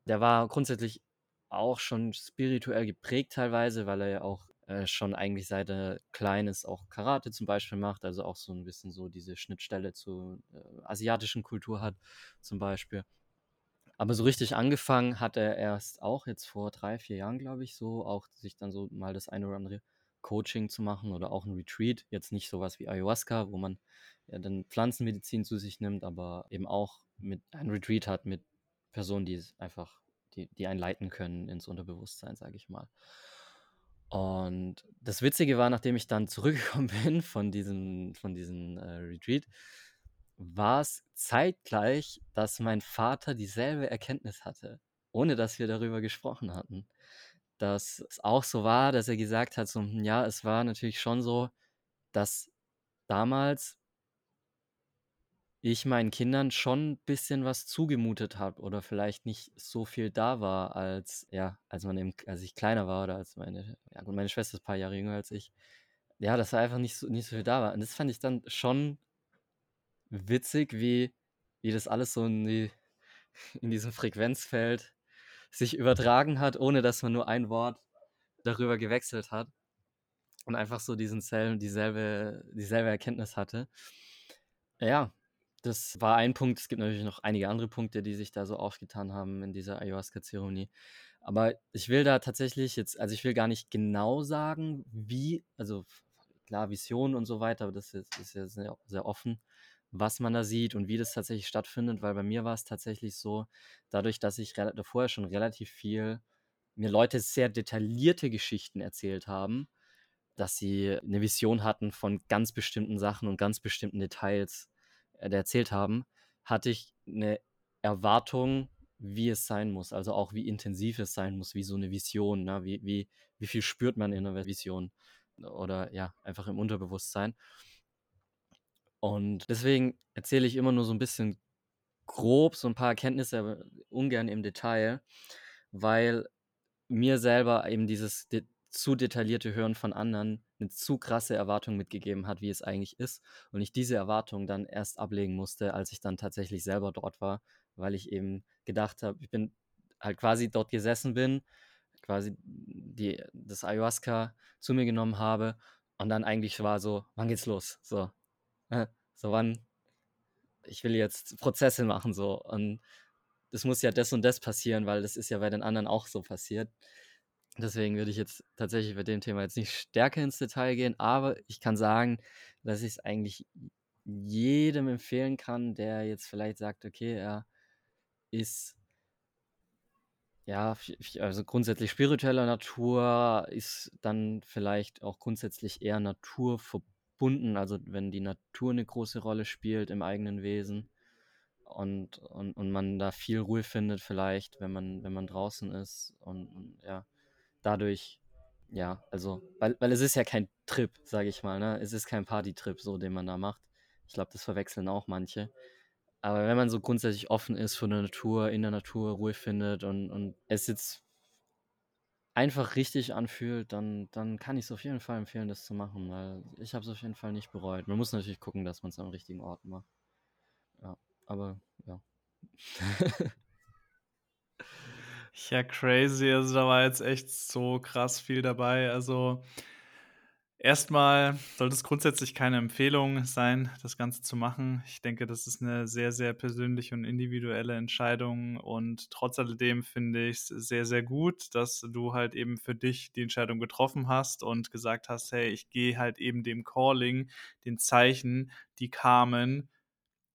Der war grundsätzlich auch schon spirituell geprägt teilweise, weil er ja auch äh, schon eigentlich seit er klein ist auch Karate zum Beispiel macht, also auch so ein bisschen so diese Schnittstelle zur äh, asiatischen Kultur hat zum Beispiel. Aber so richtig angefangen hat er erst auch jetzt vor drei, vier Jahren, glaube ich, so auch sich dann so mal das eine oder andere Coaching zu machen oder auch ein Retreat. Jetzt nicht sowas wie Ayahuasca, wo man ja dann Pflanzenmedizin zu sich nimmt, aber eben auch mit ein Retreat hat mit Personen, die es einfach, die, die einen leiten können ins Unterbewusstsein, sage ich mal. Und das Witzige war, nachdem ich dann zurückgekommen bin von diesem, von diesem äh, Retreat, war es zeitgleich, dass mein Vater dieselbe Erkenntnis hatte, ohne dass wir darüber gesprochen hatten. Dass es auch so war, dass er gesagt hat, so, hm, ja, es war natürlich schon so, dass damals ich meinen Kindern schon ein bisschen was zugemutet habe oder vielleicht nicht so viel da war, als ja, als man eben als ich kleiner war oder als meine ja gut, meine Schwester ist ein paar Jahre jünger als ich. Ja, dass da einfach nicht so nicht so viel da war. Und das fand ich dann schon witzig, wie wie das alles so in die in diesem Frequenzfeld sich übertragen hat, ohne dass man nur ein Wort darüber gewechselt hat und einfach so diesen selben dieselbe dieselbe Erkenntnis hatte. Ja, das war ein Punkt. Es gibt natürlich noch einige andere Punkte, die sich da so aufgetan haben in dieser Ayahuasca-Zeremonie. Aber ich will da tatsächlich jetzt, also ich will gar nicht genau sagen, wie, also klar, Visionen und so weiter, aber das ist, ist ja sehr, sehr offen, was man da sieht und wie das tatsächlich stattfindet, weil bei mir war es tatsächlich so, dadurch, dass ich vorher schon relativ viel, mir Leute sehr detaillierte Geschichten erzählt haben, dass sie eine Vision hatten von ganz bestimmten Sachen und ganz bestimmten Details äh, erzählt haben, hatte ich eine Erwartung, wie es sein muss, also auch wie intensiv es sein muss, wie so eine Vision, ne? wie, wie, wie viel spürt man in einer Vision oder ja, einfach im Unterbewusstsein. Und deswegen erzähle ich immer nur so ein bisschen grob, so ein paar Erkenntnisse, aber ungern im Detail, weil mir selber eben dieses zu detaillierte Hören von anderen eine zu krasse Erwartung mitgegeben hat, wie es eigentlich ist. Und ich diese Erwartung dann erst ablegen musste, als ich dann tatsächlich selber dort war, weil ich eben gedacht habe, ich bin halt quasi dort gesessen bin, quasi die, das Ayahuasca zu mir genommen habe und dann eigentlich war so, wann geht's los? So, äh, so wann, ich will jetzt Prozesse machen, so. Und das muss ja das und das passieren, weil das ist ja bei den anderen auch so passiert. Deswegen würde ich jetzt tatsächlich bei dem Thema jetzt nicht stärker ins Detail gehen, aber ich kann sagen, dass ich es eigentlich jedem empfehlen kann, der jetzt vielleicht sagt, okay, er ist ja, also grundsätzlich spiritueller Natur, ist dann vielleicht auch grundsätzlich eher naturverbunden, also wenn die Natur eine große Rolle spielt im eigenen Wesen und, und, und man da viel Ruhe findet vielleicht, wenn man, wenn man draußen ist und, und ja, dadurch, ja, also, weil, weil es ist ja kein Trip, sage ich mal, ne? Es ist kein Partytrip, so, den man da macht. Ich glaube, das verwechseln auch manche. Aber wenn man so grundsätzlich offen ist für die Natur, in der Natur Ruhe findet und, und es jetzt einfach richtig anfühlt, dann, dann kann ich es auf jeden Fall empfehlen, das zu machen, weil ich habe es auf jeden Fall nicht bereut. Man muss natürlich gucken, dass man es am richtigen Ort macht. Ja, aber ja. ja, crazy. Also da war jetzt echt so krass viel dabei. Also Erstmal sollte es grundsätzlich keine Empfehlung sein, das Ganze zu machen. Ich denke, das ist eine sehr, sehr persönliche und individuelle Entscheidung und trotz alledem finde ich es sehr, sehr gut, dass du halt eben für dich die Entscheidung getroffen hast und gesagt hast: „Hey, ich gehe halt eben dem Calling, den Zeichen, die kamen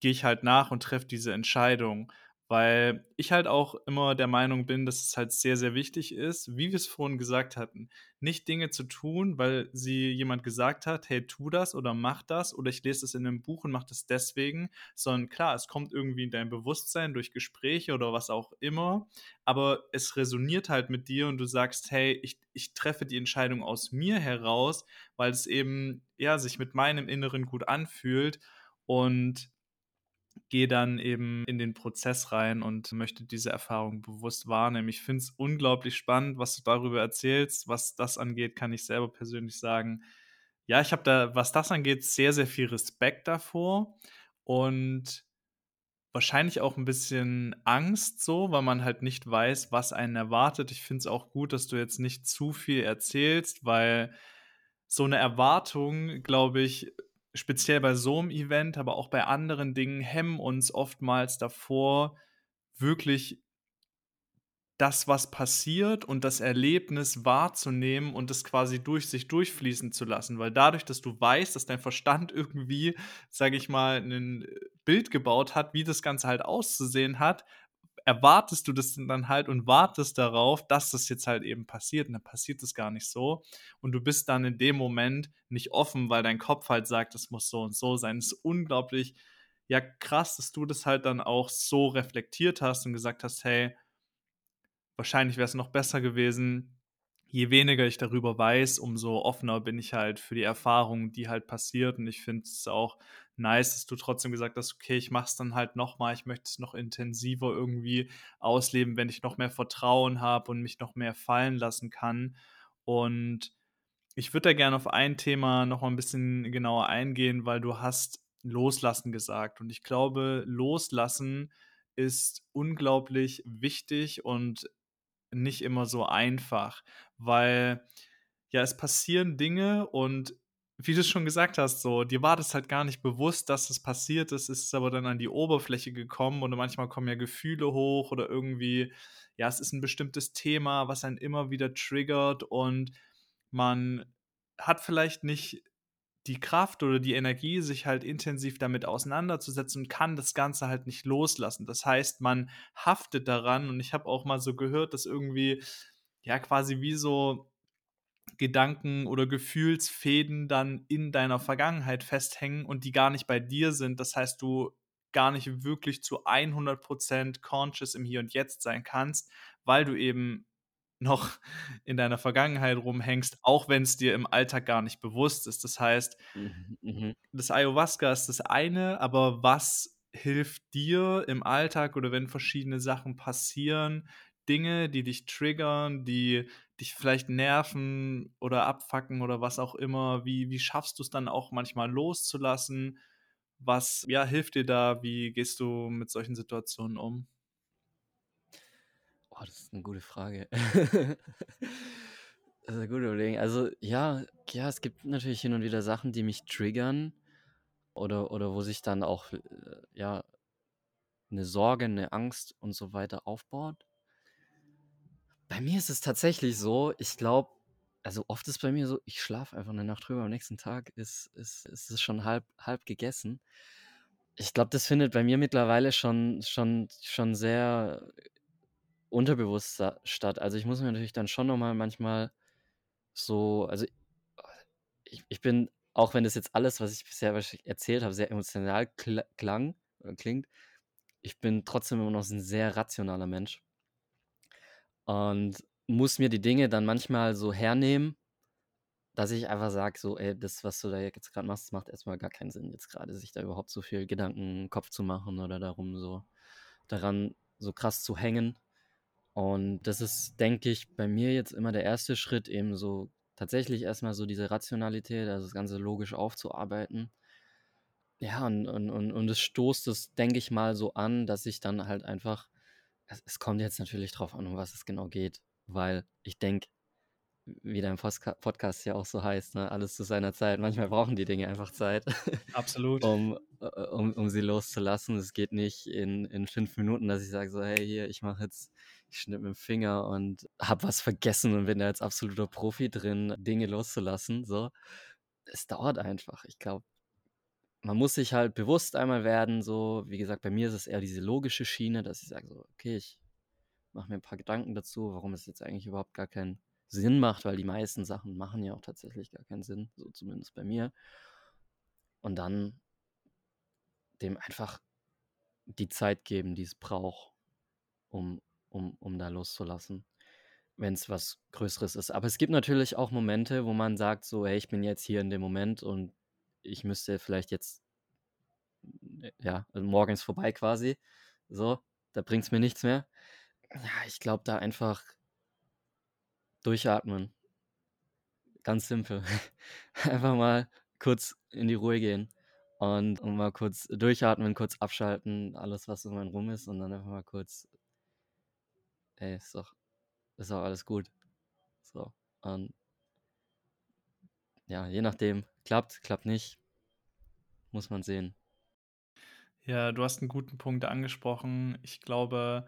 gehe ich halt nach und treffe diese Entscheidung.“ Weil ich halt auch immer der Meinung bin, dass es halt sehr, sehr wichtig ist, wie wir es vorhin gesagt hatten, nicht Dinge zu tun, weil sie jemand gesagt hat, hey, tu das oder mach das oder ich lese es in einem Buch und mach das deswegen, sondern klar, es kommt irgendwie in dein Bewusstsein durch Gespräche oder was auch immer, aber es resoniert halt mit dir und du sagst, hey, ich, ich treffe die Entscheidung aus mir heraus, weil es eben, ja, sich mit meinem Inneren gut anfühlt und gehe dann eben in den Prozess rein und möchte diese Erfahrung bewusst wahrnehmen. Ich finde es unglaublich spannend, was du darüber erzählst. Was das angeht, kann ich selber persönlich sagen, ja, ich habe da, was das angeht, sehr, sehr viel Respekt davor und wahrscheinlich auch ein bisschen Angst so, weil man halt nicht weiß, was einen erwartet. Ich finde es auch gut, dass du jetzt nicht zu viel erzählst, weil so eine Erwartung, glaube ich, speziell bei so einem Event, aber auch bei anderen Dingen hemmen uns oftmals davor, wirklich das, was passiert und das Erlebnis wahrzunehmen und es quasi durch sich durchfließen zu lassen. Weil dadurch, dass du weißt, dass dein Verstand irgendwie, sage ich mal, ein Bild gebaut hat, wie das Ganze halt auszusehen hat, erwartest du das dann halt und wartest darauf, dass das jetzt halt eben passiert. Und dann passiert es gar nicht so. Und du bist dann in dem Moment nicht offen, weil dein Kopf halt sagt, es muss so und so sein. Es ist unglaublich, ja, krass, dass du das halt dann auch so reflektiert hast und gesagt hast, hey, wahrscheinlich wäre es noch besser gewesen, je weniger ich darüber weiß, umso offener bin ich halt für die Erfahrungen, die halt passiert. Und ich finde es auch nice, dass du trotzdem gesagt hast, okay, ich mache es dann halt nochmal, ich möchte es noch intensiver irgendwie ausleben, wenn ich noch mehr Vertrauen habe und mich noch mehr fallen lassen kann. Und ich würde da gerne auf ein Thema noch mal ein bisschen genauer eingehen, weil du hast Loslassen gesagt. Und ich glaube, Loslassen ist unglaublich wichtig und nicht immer so einfach, weil ja, es passieren Dinge und wie du schon gesagt hast, so, dir war das halt gar nicht bewusst, dass es passiert ist, ist es aber dann an die Oberfläche gekommen und manchmal kommen ja Gefühle hoch oder irgendwie, ja, es ist ein bestimmtes Thema, was einen immer wieder triggert und man hat vielleicht nicht die Kraft oder die Energie, sich halt intensiv damit auseinanderzusetzen und kann das Ganze halt nicht loslassen. Das heißt, man haftet daran und ich habe auch mal so gehört, dass irgendwie, ja, quasi wie so Gedanken oder Gefühlsfäden dann in deiner Vergangenheit festhängen und die gar nicht bei dir sind. Das heißt, du gar nicht wirklich zu 100% conscious im Hier und Jetzt sein kannst, weil du eben noch in deiner Vergangenheit rumhängst, auch wenn es dir im Alltag gar nicht bewusst ist. Das heißt, mhm, mhm. das Ayahuasca ist das eine, aber was hilft dir im Alltag oder wenn verschiedene Sachen passieren, Dinge, die dich triggern, die dich vielleicht nerven oder abfacken oder was auch immer, wie, wie schaffst du es dann auch manchmal loszulassen? Was ja, hilft dir da? Wie gehst du mit solchen Situationen um? Oh, das ist eine gute Frage. Das ist 'ne gute Überlegung. Also, ja ja, es gibt natürlich hin und wieder Sachen, die mich triggern oder oder wo sich dann auch, äh, ja, eine Sorge, eine Angst und so weiter aufbaut. Bei mir ist es tatsächlich so, ich glaube also, oft ist bei mir so, ich schlafe einfach eine Nacht drüber, am nächsten Tag ist ist ist es schon halb halb gegessen. Ich glaube, das findet bei mir mittlerweile schon schon schon sehr unterbewusst statt. Also, ich muss mir natürlich dann schon noch mal manchmal so also, ich ich bin auch wenn das jetzt alles, was ich bisher erzählt habe, sehr emotional klang klingt, ich bin trotzdem immer noch 'n sehr rationaler Mensch. Und muss mir die Dinge dann manchmal so hernehmen, dass ich einfach sage so: „Ey, das, was du da jetzt grad machst, macht erst mal gar keinen Sinn jetzt grade, sich da überhaupt so viel Gedanken im Kopf zu machen oder darum so daran so krass zu hängen.“ Und das ist, denke ich, bei mir jetzt immer der erste Schritt, eben so tatsächlich erst mal so diese Rationalität, also das Ganze logisch aufzuarbeiten. Ja, und und und und es stoßt es, denke ich mal, so an, dass ich dann halt einfach es es kommt jetzt natürlich drauf an, um was es genau geht, weil ich denke, wie dein Podcast ja auch so heißt, ne: „Alles zu seiner Zeit.“ Manchmal brauchen die Dinge einfach Zeit, Absolut. um äh, um um sie loszulassen. Es geht nicht in in 5 Minuten, dass ich sage so: „Hey, hier, ich mache jetzt ich schnippe mit'm Finger und habe was vergessen und bin da jetzt absoluter Profi drin, Dinge loszulassen“, so. Es dauert einfach. Ich glaube, man muss sich halt bewusst einmal werden so wie gesagt, bei mir ist es eher diese logische Schiene, dass ich sage so: „Okay, ich mache mir 'n paar Gedanken dazu, warum es jetzt eigentlich überhaupt gar keinen Sinn macht“, weil die meisten Sachen machen ja auch tatsächlich gar keinen Sinn, so zumindest bei mir. Und dann dem einfach die Zeit geben, die es braucht, um um um da loszulassen, wenn's was Größeres ist. Aber es gibt natürlich auch Momente, wo man sagt so: „Hey, ich bin jetzt hier in dem Moment und ich müsste vielleicht jetzt“ äh, ja, also morgen ist vorbei quasi, so, da bringt's mir nichts mehr. Ja, ich glaube, da einfach durchatmen. Ganz simpel. Einfach mal kurz in die Ruhe gehen und und mal kurz durchatmen, kurz abschalten, alles, was um einen rum ist und dann einfach mal kurz ey, ist doch ist doch alles gut. So, und ja, je nachdem, klappt, klappt nicht. Muss man sehen. Ja, du hast 'n guten Punkt angesprochen. Ich glaube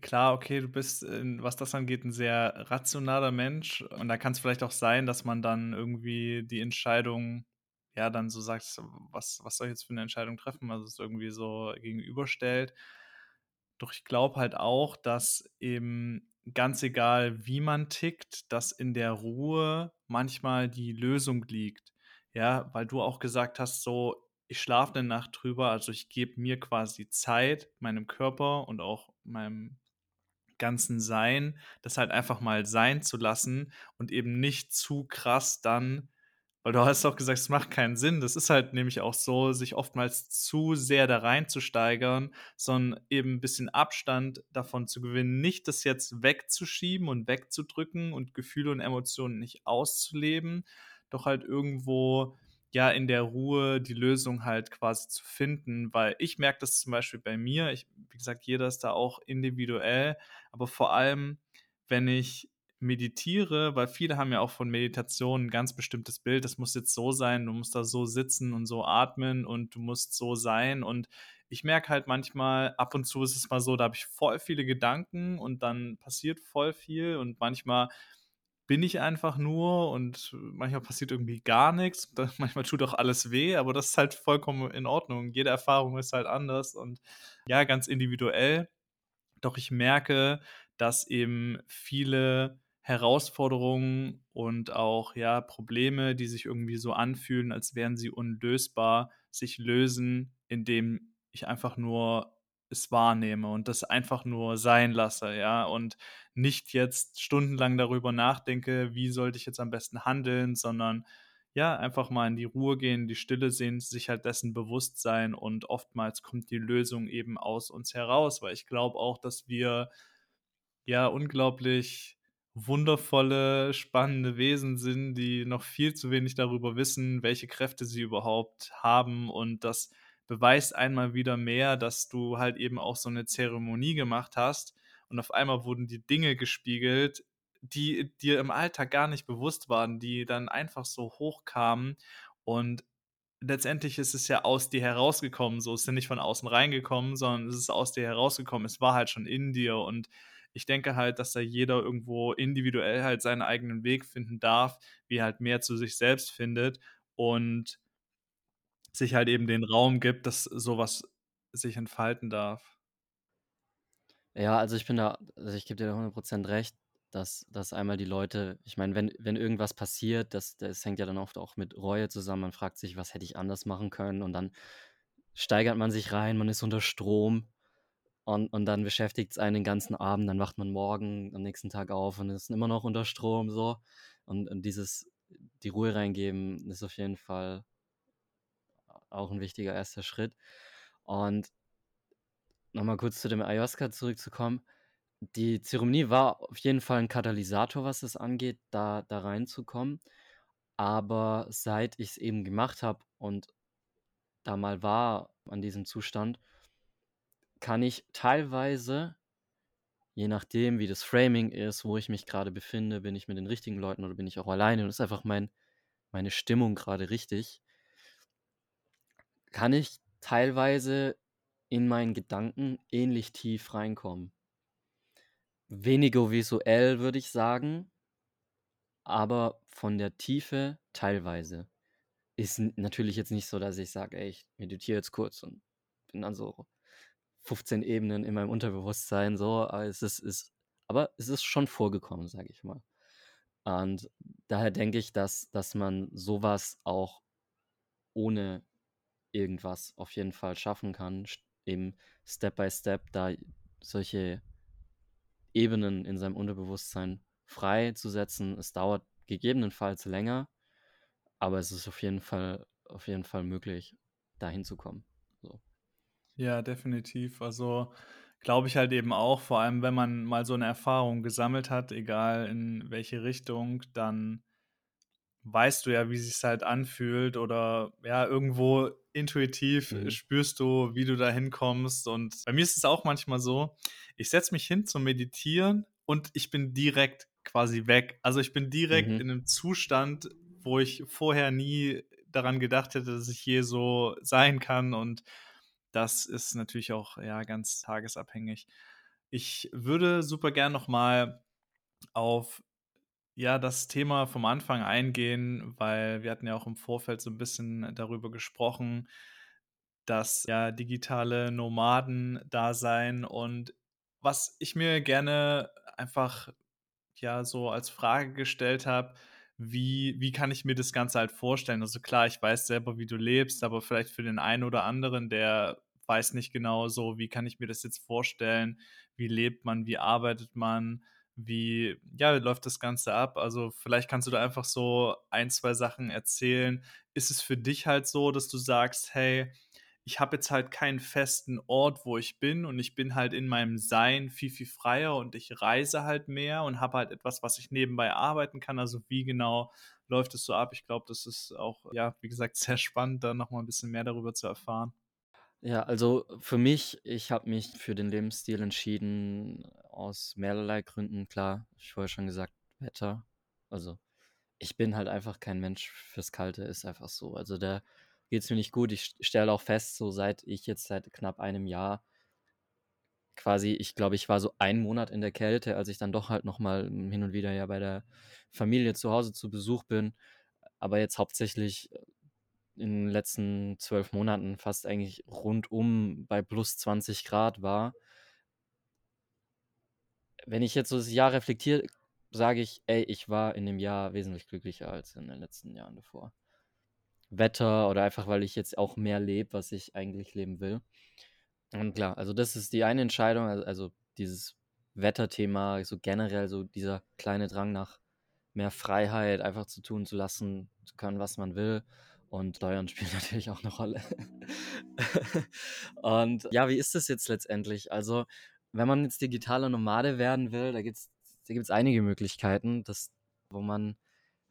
klar, okay, du bist, was das angeht, 'n sehr rationaler Mensch und da kann's vielleicht auch sein, dass man dann irgendwie die Entscheidung ja, dann so sagt: „So, was was soll ich jetzt für 'ne Entscheidung treffen?“ Also, es irgendwie so gegenüberstellt. Doch ich glaube halt auch, dass eben ganz egal, wie man tickt, dass in der Ruhe manchmal die Lösung liegt. Ja, weil du auch gesagt hast so: „Ich schlafe 'ne Nacht drüber, also ich gebe mir quasi Zeit, meinem Körper und auch meinem ganzen Sein, das halt einfach mal sein zu lassen und eben nicht zu krass dann“ weil du hast auch gesagt, es macht keinen Sinn. Das ist halt nämlich auch so, sich oftmals zu sehr da reinzusteigern, sondern eben 'n bisschen Abstand davon zu gewinnen, nicht das jetzt wegzuschieben und wegzudrücken und Gefühle und Emotionen nicht auszuleben, doch halt irgendwo, ja, in der Ruhe die Lösung halt quasi zu finden. Weil ich merke das zum Beispiel bei mir, ich wie gesagt, jeder ist da auch individuell, aber vor allem, wenn ich meditiere weil viele haben ja auch von Meditation 'n ganz bestimmtes Bild. Das muss jetzt so sein, du musst da so sitzen und so atmen und du musst so sein. Und ich merke halt manchmal ab und zu ist es mal so, da habe ich voll viele Gedanken und dann passiert voll viel und manchmal bin ich einfach nur und manchmal passiert irgendwie gar. Dann manchmal tut auch alles weh, aber das ist halt vollkommen in Ordnung. Jede Erfahrung ist halt anders und, ja, ganz individuell. Doch ich merke, dass eben viele Herausforderungen und auch, ja, Probleme, die sich irgendwie so anfühlen, als wären sie unlösbar, sich lösen, indem ich einfach nur es wahrnehme und das einfach nur sein lasse, ja, und nicht jetzt stundenlang darüber nachdenke: „Wie sollte ich jetzt am besten handeln?“, sondern, ja, einfach mal in die Ruhe gehen, die Stille sehen, sich halt dessen bewusst sein und oftmals kommt die Lösung eben aus uns heraus, weil ich glaube auch, dass wir, ja, unglaublich wundervolle, spannende Wesen sind, die noch viel zu wenig darüber wissen, welche Kräfte sie überhaupt haben und das beweist einmal wieder mehr, dass du halt eben auch so 'ne Zeremonie gemacht hast und auf einmal wurden dir Dinge gespiegelt, die dir im Alltag gar nicht bewusst waren, die dann einfach so hochkamen und letztendlich ist es ja aus dir herausgekommen so. Es ist ja nicht von außen reingekommen, sondern es ist aus dir herausgekommen. Es war halt schon in dir und ich denke halt, dass da jeder irgendwo individuell halt seinen eigenen Weg finden darf, wie er halt mehr zu sich selbst findet und sich halt eben den Raum gibt, dass so was sich entfalten darf. Ja, also ich bin da also ich gebe dir da 100 % recht, dass dass einmal die Leute ich meine, wenn wenn irgendwas passiert, das das hängt ja dann oft auch mit Reue zusammen. Man fragt sich: „Was hätte ich anders machen können?“ Und dann steigert man sich rein, man ist unter Strom und, und dann beschäftigt es einen den ganzen Abend, dann wacht man morgen am nächsten Tag auf und ist immer noch unter Strom so. Und, und dieses, die Ruhe reingeben, ist auf jeden Fall auch ein wichtiger erster Schritt. Und nochmal kurz zu dem Ayahuasca zurückzukommen. Die Zeremonie war auf jeden Fall ein Katalysator, was es angeht, da, da reinzukommen. Aber seit ich es eben gemacht habe und da mal war an diesem Zustand, kann ich teilweise, je nachdem, wie das Framing ist, wo ich mich gerade befinde, bin ich mit den richtigen Leuten oder bin ich auch alleine und ist einfach mein, meine Stimmung gerade richtig, kann ich teilweise in meinen Gedanken ähnlich tief reinkommen. Weniger visuell, würde ich sagen, aber von der Tiefe teilweise. Ist natürlich jetzt nicht so, dass ich sage, ey, ich meditiere jetzt kurz und bin dann so 15 Ebenen in meinem Unterbewusstsein so, aber es ist, ist aber es ist schon vorgekommen, sage ich mal. Und daher denke ich, dass, dass man sowas auch ohne irgendwas auf jeden Fall schaffen kann, eben Step by Step da solche Ebenen in seinem Unterbewusstsein freizusetzen. Es dauert gegebenenfalls länger, aber es ist auf jeden Fall, auf jeden Fall möglich, da hinzukommen. Ja, definitiv. Also glaube ich halt eben auch, vor allem wenn man mal so eine Erfahrung gesammelt hat, egal in welche Richtung, dann weißt du ja, wie sich halt anfühlt oder ja, irgendwo intuitiv mhm. spürst du, wie du da hinkommst. Und bei mir ist es auch manchmal so, ich setze mich hin zum Meditieren und ich bin direkt quasi weg. Also ich bin direkt mhm. in einem Zustand, wo ich vorher nie daran gedacht hätte, dass ich je so sein kann. Und das ist natürlich auch ja ganz tagesabhängig. Ich würde super gern noch mal auf ja, das Thema vom Anfang eingehen, weil wir hatten ja auch im Vorfeld so ein bisschen darüber gesprochen, dass ja digitale Nomaden da sein und was ich mir gerne einfach ja so als Frage gestellt habe, wie, wie kann ich mir das Ganze halt vorstellen? Also klar, ich weiß selber, wie du lebst, aber vielleicht für den einen oder anderen, der weiß nicht genau so, wie kann ich mir das jetzt vorstellen? Wie lebt man? Wie arbeitet man? Wie, ja, läuft das Ganze ab? Also vielleicht kannst du da einfach so ein, zwei Sachen erzählen. Ist es für dich halt so, dass du sagst, hey, ich habe jetzt halt keinen festen Ort, wo ich bin und ich bin halt in meinem Sein viel, viel freier und ich reise halt mehr und habe halt etwas, was ich nebenbei arbeiten kann. Also wie genau läuft es so ab? Ich glaube, das ist auch, ja, wie gesagt, sehr spannend, da nochmal ein bisschen mehr darüber zu erfahren. Ja, also für mich, ich habe mich für den Lebensstil entschieden aus mehrerlei Gründen. Klar, ich vorher schon gesagt, Wetter. Also ich bin halt einfach kein Mensch fürs Kalte, ist einfach so. Also da geht es mir nicht gut. Ich stelle auch fest, so seit ich jetzt seit knapp einem Jahr quasi, ich glaube, ich war so einen Monat in der Kälte, als ich dann doch halt nochmal hin und wieder ja bei der Familie zu Hause zu Besuch bin. Aber jetzt hauptsächlich in den letzten zwölf Monaten fast eigentlich rundum bei plus 20 Grad war. Wenn ich jetzt so das Jahr reflektiere, sage ich, ey, ich war in dem Jahr wesentlich glücklicher als in den letzten Jahren davor. Wetter oder einfach, weil ich jetzt auch mehr lebe, was ich eigentlich leben will. Und klar, also das ist die eine Entscheidung, also, dieses Wetterthema, so generell so dieser kleine Drang nach mehr Freiheit, einfach zu tun zu lassen, zu können, was man will. Und Steuern spielen natürlich auch eine Rolle. und ja, wie ist das jetzt letztendlich? Also, wenn man jetzt digitaler Nomade werden will, da gibt es da gibt's einige Möglichkeiten, das, wo man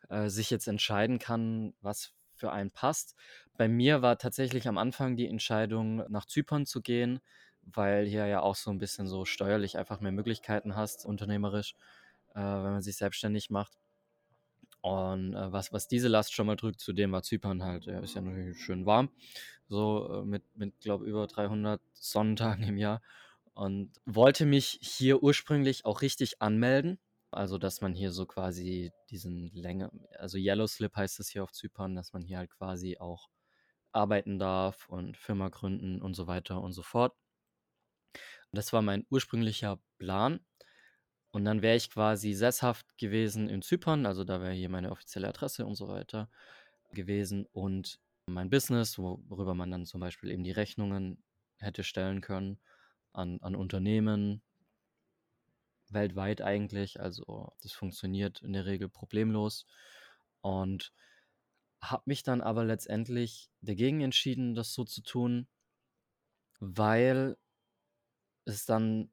äh, sich jetzt entscheiden kann, was für einen passt. Bei mir war tatsächlich am Anfang die Entscheidung, nach Zypern zu gehen, weil hier ja auch so ein bisschen so steuerlich einfach mehr Möglichkeiten hast, unternehmerisch, äh, wenn man sich selbstständig macht. Und äh, was, was diese Last schon mal drückt, zudem war Zypern halt, ja, ist ja natürlich schön warm. So äh, mit, mit glaube über 300 Sonnentagen im Jahr. Und wollte mich hier ursprünglich auch richtig anmelden. Also, dass man hier so quasi diesen Länge, also Yellow Slip heißt es hier auf Zypern, dass man hier halt quasi auch arbeiten darf und Firma gründen und so weiter und so fort. Das war mein ursprünglicher Plan. Und dann wäre ich quasi sesshaft gewesen in Zypern, also da wäre hier meine offizielle Adresse und so weiter gewesen. Und mein Business, worüber man dann zum Beispiel eben die Rechnungen hätte stellen können an, an Unternehmen, weltweit eigentlich. Also das funktioniert in der Regel problemlos. Und habe mich dann aber letztendlich dagegen entschieden, das so zu tun, weil es dann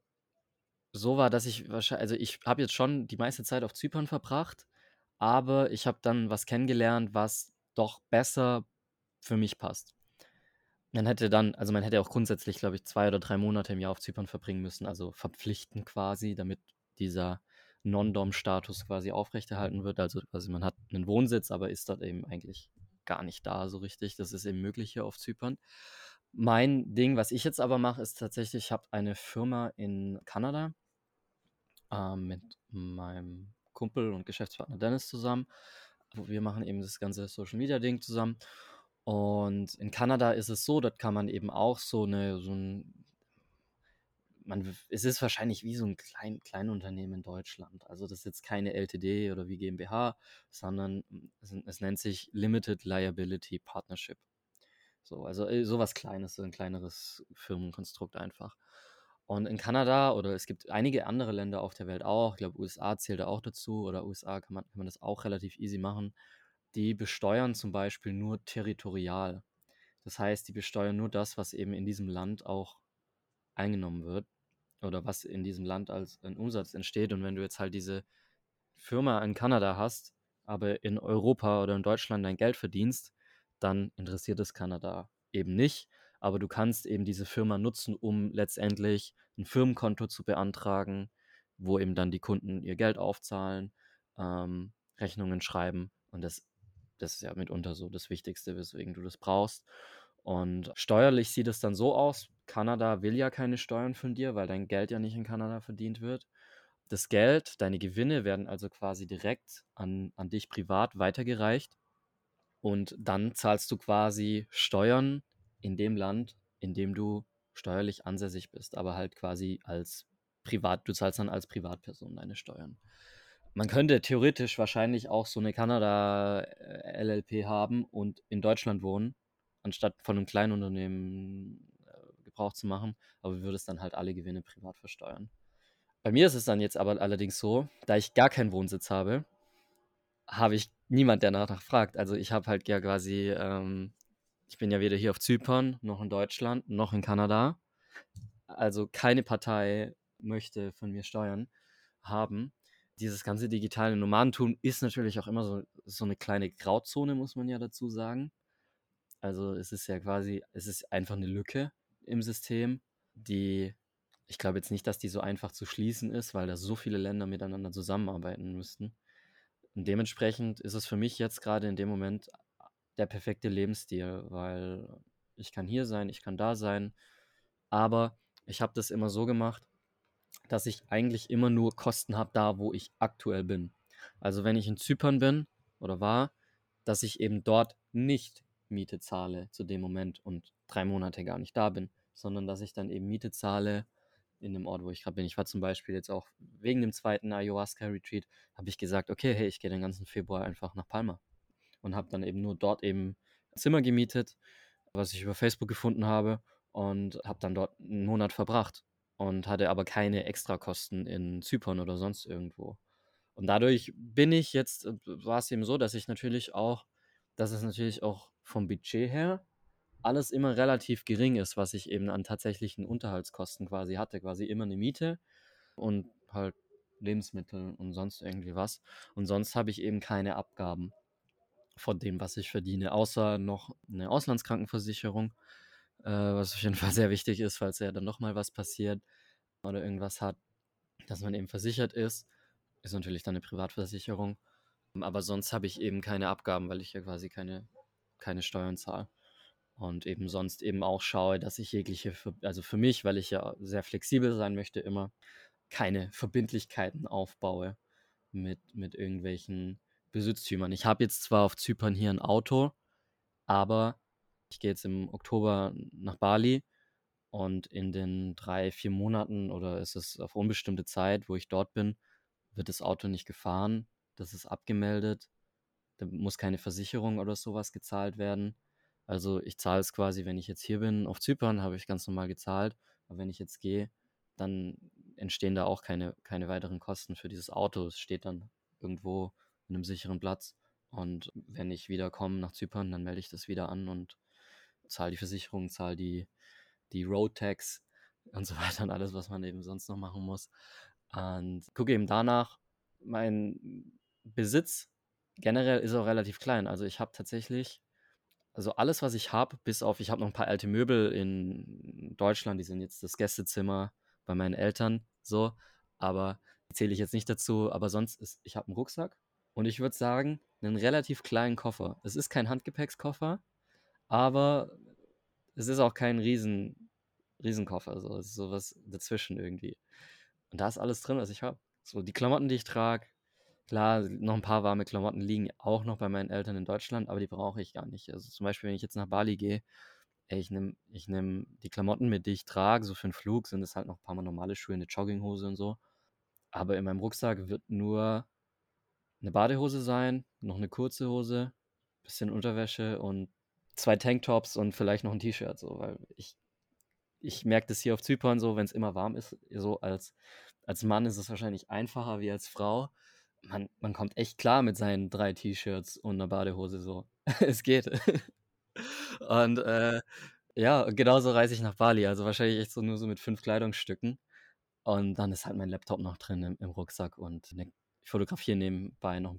so war, dass ich wahrscheinlich, also ich habe jetzt schon die meiste Zeit auf Zypern verbracht, aber ich habe dann was kennengelernt, was doch besser für mich passt. Man hätte dann, also man hätte auch grundsätzlich, glaube ich, zwei oder drei Monate im Jahr auf Zypern verbringen müssen, also verpflichten quasi, damit dieser Non-Dom-Status quasi aufrechterhalten wird. Also quasi man hat einen Wohnsitz, aber ist dort eben eigentlich gar nicht da so richtig. Das ist eben möglich hier auf Zypern. Mein Ding, was ich jetzt aber mache, ist tatsächlich, ich habe eine Firma in Kanada äh, mit meinem Kumpel und Geschäftspartner Dennis zusammen. Wir machen eben das ganze Social Media Ding zusammen. Und in Kanada ist es so, dort kann man eben auch so eine, so ein, man, es ist wahrscheinlich wie so ein klein, Kleinunternehmen in Deutschland. Also das ist jetzt keine LTD oder wie GmbH, sondern es, es nennt sich Limited Liability Partnership. So, also äh, sowas Kleines, so ein kleineres Firmenkonstrukt einfach. Und in Kanada oder es gibt einige andere Länder auf der Welt auch, ich glaube USA zählt da auch dazu oder USA kann man, kann man das auch relativ easy machen, die besteuern zum Beispiel nur territorial. Das heißt, die besteuern nur das, was eben in diesem Land auch eingenommen wird oder was in diesem Land als ein Umsatz entsteht. Und wenn du jetzt halt diese Firma in Kanada hast, aber in Europa oder in Deutschland dein Geld verdienst, dann interessiert es Kanada eben nicht. Aber du kannst eben diese Firma nutzen, um letztendlich ein Firmenkonto zu beantragen, wo eben dann die Kunden ihr Geld aufzahlen, ähm, Rechnungen schreiben. Und das das ist ja mitunter so das Wichtigste, weswegen du das brauchst. Und steuerlich sieht es dann so aus, Kanada will ja keine Steuern von dir, weil dein Geld ja nicht in Kanada verdient wird. Das Geld, deine Gewinne werden also quasi direkt an, an dich privat weitergereicht. Und dann zahlst du quasi Steuern in dem Land, in dem du steuerlich ansässig bist, aber halt quasi als Privat, du zahlst dann als Privatperson deine Steuern. Man könnte theoretisch wahrscheinlich auch so eine Kanada-LLP äh, haben und in Deutschland wohnen, anstatt von einem kleinen Unternehmen äh, Gebrauch zu machen, aber würden es dann halt alle Gewinne privat versteuern. Bei mir ist es dann jetzt aber allerdings so, da ich gar keinen Wohnsitz habe, habe ich niemand, der danach fragt. Also ich habe halt ja quasi, ähm, ich bin ja weder hier auf Zypern, noch in Deutschland, noch in Kanada. Also keine Partei möchte von mir Steuern haben dieses ganze digitale Nomadentum ist natürlich auch immer so, so eine kleine Grauzone, muss man ja dazu sagen. Also es ist ja quasi, es ist einfach eine Lücke im System, die, ich glaube jetzt nicht, dass die so einfach zu schließen ist, weil da so viele Länder miteinander zusammenarbeiten müssten. Und dementsprechend ist es für mich jetzt gerade in dem Moment der perfekte Lebensstil, weil ich kann hier sein, ich kann da sein, aber ich habe das immer so gemacht, dass ich eigentlich immer nur Kosten habe da, wo ich aktuell bin. Also wenn ich in Zypern bin oder war, dass ich eben dort nicht Miete zahle zu dem Moment und drei Monate gar nicht da bin, sondern dass ich dann eben Miete zahle in dem Ort, wo ich gerade bin. Ich war zum Beispiel jetzt auch wegen dem zweiten Ayahuasca-Retreat, habe ich gesagt, okay, hey, ich gehe den ganzen Februar einfach nach Palma und habe dann eben nur dort eben Zimmer gemietet, was ich über Facebook gefunden habe und habe dann dort einen Monat verbracht und hatte aber keine Extrakosten in Zypern oder sonst irgendwo. Und dadurch bin ich jetzt, äh, war es eben so, dass ich natürlich auch, dass es natürlich auch vom Budget her alles immer relativ gering ist, was ich eben an tatsächlichen Unterhaltskosten quasi hatte. Quasi immer eine Miete und halt Lebensmittel und sonst irgendwie was. Und sonst habe ich eben keine Abgaben von dem, was ich verdiene, außer noch eine Auslandskrankenversicherung äh, was auf jeden Fall sehr wichtig ist, falls ja dann nochmal was passiert oder irgendwas hat, dass man eben versichert ist. Ist natürlich dann eine Privatversicherung. Aber sonst habe ich eben keine Abgaben, weil ich ja quasi keine, keine Steuern zahle. Und eben sonst eben auch schaue, dass ich jegliche, also für mich, weil ich ja sehr flexibel sein möchte, immer keine Verbindlichkeiten aufbaue mit, mit irgendwelchen Besitztümern. Ich habe jetzt zwar auf Zypern hier ein Auto, aber ich gehe jetzt im Oktober nach Bali und in den drei, vier Monaten oder ist es auf unbestimmte Zeit, wo ich dort bin, wird das Auto nicht gefahren. Das ist abgemeldet. Da muss keine Versicherung oder sowas gezahlt werden. Also ich zahle es quasi, wenn ich jetzt hier bin, auf Zypern habe ich ganz normal gezahlt. Aber wenn ich jetzt gehe, dann entstehen da auch keine, keine weiteren Kosten für dieses Auto. Es steht dann irgendwo in einem sicheren Platz. Und wenn ich wieder komme nach Zypern, dann melde ich das wieder an und zahle die Versicherung, zahle die, die Road Tax und so weiter und alles, was man eben sonst noch machen muss. Und gucke eben danach, mein Besitz generell ist auch relativ klein. Also ich habe tatsächlich, also alles, was ich habe, bis auf, ich habe noch ein paar alte Möbel in Deutschland, die sind jetzt das Gästezimmer bei meinen Eltern, so, aber zähle ich jetzt nicht dazu. Aber sonst ist, ich habe einen Rucksack und ich würde sagen, einen relativ kleinen Koffer. Es ist kein Handgepäckskoffer, aber es ist auch kein Riesen, Riesenkoffer. Also es ist sowas dazwischen irgendwie. Und da ist alles drin, was ich habe. So, die Klamotten, die ich trage, klar, noch ein paar warme Klamotten liegen auch noch bei meinen Eltern in Deutschland, aber die brauche ich gar nicht. Also zum Beispiel, wenn ich jetzt nach Bali gehe, ich nehme ich nehm die Klamotten mit, die ich trage, so für einen Flug sind es halt noch ein paar Mal normale Schuhe, eine Jogginghose und so. Aber in meinem Rucksack wird nur eine Badehose sein, noch eine kurze Hose, bisschen Unterwäsche und zwei Tanktops und vielleicht noch ein T-Shirt, so, weil ich, ich merke das hier auf Zypern so, wenn es immer warm ist, so als, als Mann ist es wahrscheinlich einfacher wie als Frau. Man, man kommt echt klar mit seinen drei T-Shirts und einer Badehose so. es geht. und äh, ja, genauso reise ich nach Bali, also wahrscheinlich echt so nur so mit fünf Kleidungsstücken. Und dann ist halt mein Laptop noch drin im, im Rucksack und eine ich fotografiere nebenbei noch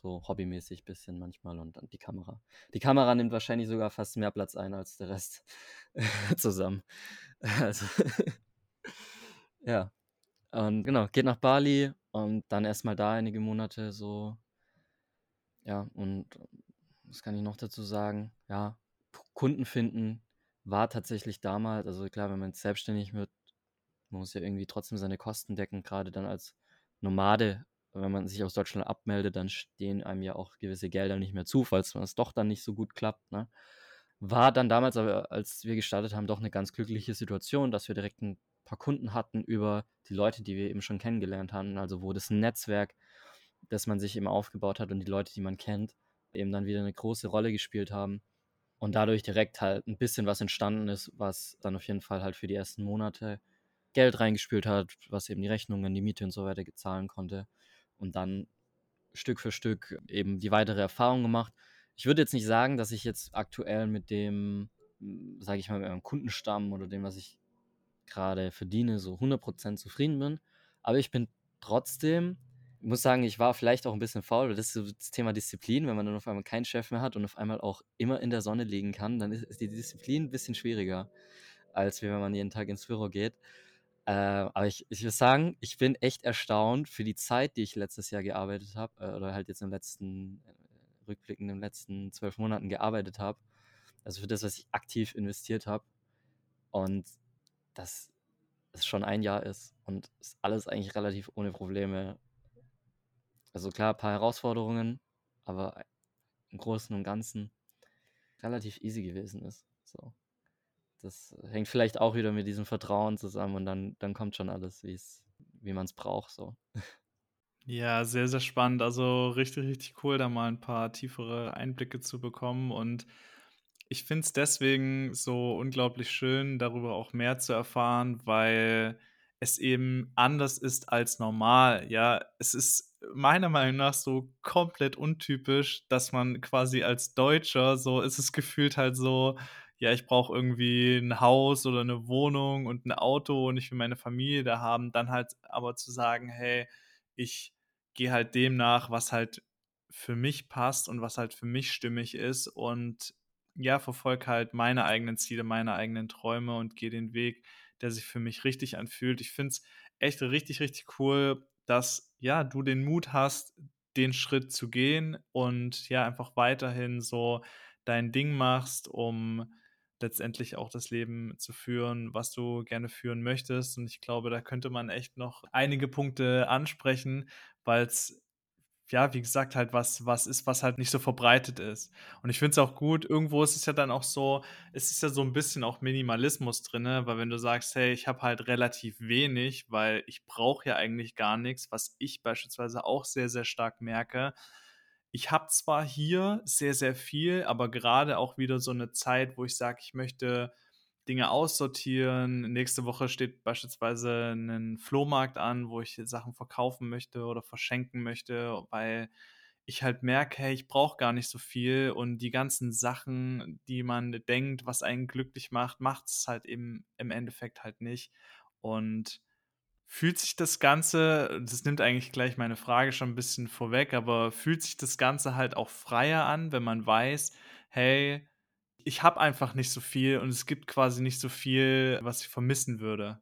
so hobbymäßig bisschen manchmal und dann die Kamera. Die Kamera nimmt wahrscheinlich sogar fast mehr Platz ein als der Rest zusammen. Also ja. Und genau, geht nach Bali und dann erstmal da einige Monate so. Ja, und was kann ich noch dazu sagen? Ja, Kunden finden war tatsächlich damals, also klar, wenn man selbstständig wird, man muss ja irgendwie trotzdem seine Kosten decken, gerade dann als Nomade wenn man sich aus Deutschland abmeldet, dann stehen einem ja auch gewisse Gelder nicht mehr zu, falls es doch dann nicht so gut klappt. Ne? War dann damals aber, als wir gestartet haben, doch eine ganz glückliche Situation, dass wir direkt ein paar Kunden hatten über die Leute, die wir eben schon kennengelernt haben. Also wo das Netzwerk, das man sich eben aufgebaut hat und die Leute, die man kennt, eben dann wieder eine große Rolle gespielt haben. Und dadurch direkt halt ein bisschen was entstanden ist, was dann auf jeden Fall halt für die ersten Monate Geld reingespült hat, was eben die Rechnungen, die Miete und so weiter zahlen konnte und dann Stück für Stück eben die weitere Erfahrung gemacht. Ich würde jetzt nicht sagen, dass ich jetzt aktuell mit dem, sage ich mal, mit meinem Kundenstamm oder dem, was ich gerade verdiene, so 100% zufrieden bin. Aber ich bin trotzdem, ich muss sagen, ich war vielleicht auch ein bisschen faul, weil das ist das Thema Disziplin. Wenn man dann auf einmal keinen Chef mehr hat und auf einmal auch immer in der Sonne liegen kann, dann ist die Disziplin ein bisschen schwieriger, als wenn man jeden Tag ins Büro geht. Äh, aber ich, ich würde sagen, ich bin echt erstaunt für die Zeit, die ich letztes Jahr gearbeitet habe, äh, oder halt jetzt im letzten, äh, rückblickend in den letzten zwölf Monaten gearbeitet habe. Also für das, was ich aktiv investiert habe. Und dass es schon ein Jahr ist und ist alles eigentlich relativ ohne Probleme. Also klar, ein paar Herausforderungen, aber im Großen und Ganzen relativ easy gewesen ist. So das hängt vielleicht auch wieder mit diesem Vertrauen zusammen und dann, dann kommt schon alles, wie man es braucht. So. Ja, sehr, sehr spannend. Also richtig, richtig cool, da mal ein paar tiefere Einblicke zu bekommen. Und ich finde es deswegen so unglaublich schön, darüber auch mehr zu erfahren, weil es eben anders ist als normal. Ja, es ist meiner Meinung nach so komplett untypisch, dass man quasi als Deutscher so ist es gefühlt halt so, ja, ich brauche irgendwie ein Haus oder eine Wohnung und ein Auto und ich will meine Familie da haben, dann halt aber zu sagen: „Hey, ich gehe halt dem nach, was halt für mich passt und was halt für mich stimmig ist und, ja, verfolge halt meine eigenen Ziele, meine eigenen Träume und gehe den Weg, der sich für mich richtig anfühlt.“ Ich finde es echt richtig, richtig cool, dass, ja, du den Mut hast, den Schritt zu gehen und, ja, einfach weiterhin so dein Ding machst, um letztendlich auch das Leben zu führen, was du gerne führen möchtest. Und ich glaube, da könnte man echt noch einige Punkte ansprechen, weil es ja, wie gesagt, halt was, was ist, was halt nicht so verbreitet ist. Und ich finde es auch gut, irgendwo ist es ja dann auch so, es ist ja so ein bisschen auch Minimalismus drin, weil wenn du sagst, hey, ich habe halt relativ wenig, weil ich brauche ja eigentlich gar nichts, was ich beispielsweise auch sehr, sehr stark merke, ich habe zwar hier sehr, sehr viel, aber gerade auch wieder so eine Zeit, wo ich sage, ich möchte Dinge aussortieren. Nächste Woche steht beispielsweise ein Flohmarkt an, wo ich Sachen verkaufen möchte oder verschenken möchte, weil ich halt merke, hey, ich brauche gar nicht so viel und die ganzen Sachen, die man denkt, was einen glücklich macht, macht es halt eben im Endeffekt halt nicht. Und fühlt sich das Ganze, das nimmt eigentlich gleich meine Frage schon ein bisschen vorweg, aber fühlt sich das Ganze halt auch freier an, wenn man weiß, hey, ich habe einfach nicht so viel und es gibt quasi nicht so viel, was ich vermissen würde.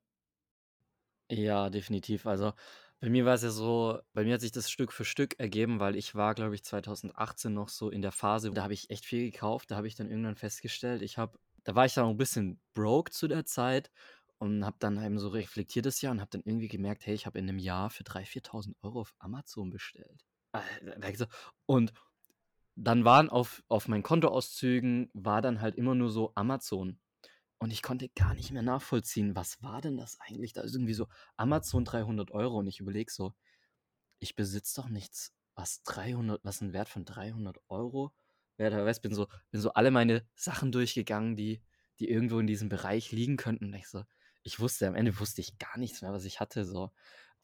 Ja, definitiv. Also, bei mir war es ja so bei mir hat sich das Stück für Stück ergeben, weil ich war, glaube ich, 2018 noch so in der Phase, da habe ich echt viel gekauft. Da habe ich dann irgendwann festgestellt, ich habe da war ich dann ein bisschen broke zu der Zeit und habe dann eben so reflektiert das Jahr und habe dann irgendwie gemerkt, hey, ich habe in einem Jahr für 3.000, 4.000 Euro auf Amazon bestellt. Und dann waren auf, auf meinen Kontoauszügen war dann halt immer nur so Amazon. Und ich konnte gar nicht mehr nachvollziehen, was war denn das eigentlich? Da ist irgendwie so Amazon 300 Euro und ich überlege so, ich besitze doch nichts, was 300, was ein Wert von 300 Euro wäre. Da weiß, bin so, bin so alle meine Sachen durchgegangen, die, die irgendwo in diesem Bereich liegen könnten. Und ich so, ich wusste, am Ende wusste ich gar nichts mehr, was ich hatte. So,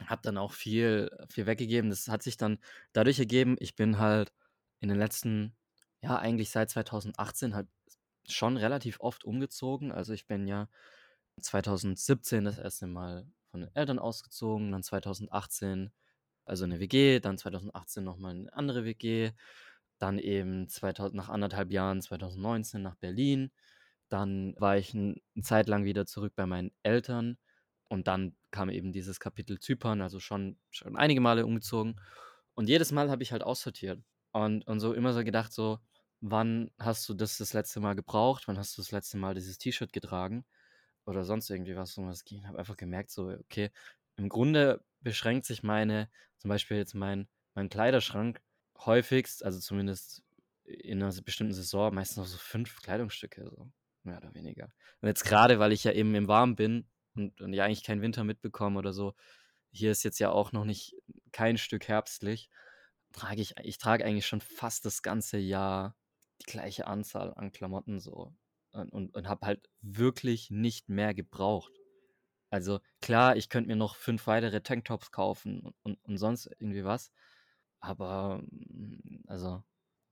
habe dann auch viel, viel weggegeben. Das hat sich dann dadurch ergeben, ich bin halt in den letzten, ja, eigentlich seit 2018 halt schon relativ oft umgezogen. Also ich bin ja 2017 das erste Mal von den Eltern ausgezogen, dann 2018 also eine WG, dann 2018 nochmal eine andere WG, dann eben 2000, nach anderthalb Jahren 2019 nach Berlin. Dann war ich eine Zeit lang wieder zurück bei meinen Eltern und dann kam eben dieses Kapitel Zypern, also schon, schon einige Male umgezogen. Und jedes Mal habe ich halt aussortiert. Und, und so immer so gedacht, so, wann hast du das das letzte Mal gebraucht? Wann hast du das letzte Mal dieses T-Shirt getragen? Oder sonst irgendwie was, um was ging. Ich habe einfach gemerkt, so, okay, im Grunde beschränkt sich meine, zum Beispiel jetzt mein, mein Kleiderschrank häufigst, also zumindest in einer bestimmten Saison, meistens noch so fünf Kleidungsstücke, so mehr oder weniger. Und jetzt gerade, weil ich ja eben im Warm bin und, und ja eigentlich keinen Winter mitbekomme oder so, hier ist jetzt ja auch noch nicht kein Stück herbstlich trage ich, ich trage eigentlich schon fast das ganze Jahr die gleiche Anzahl an Klamotten so und, und, und habe halt wirklich nicht mehr gebraucht. Also klar, ich könnte mir noch fünf weitere Tanktops kaufen und, und, und sonst irgendwie was, aber mm, also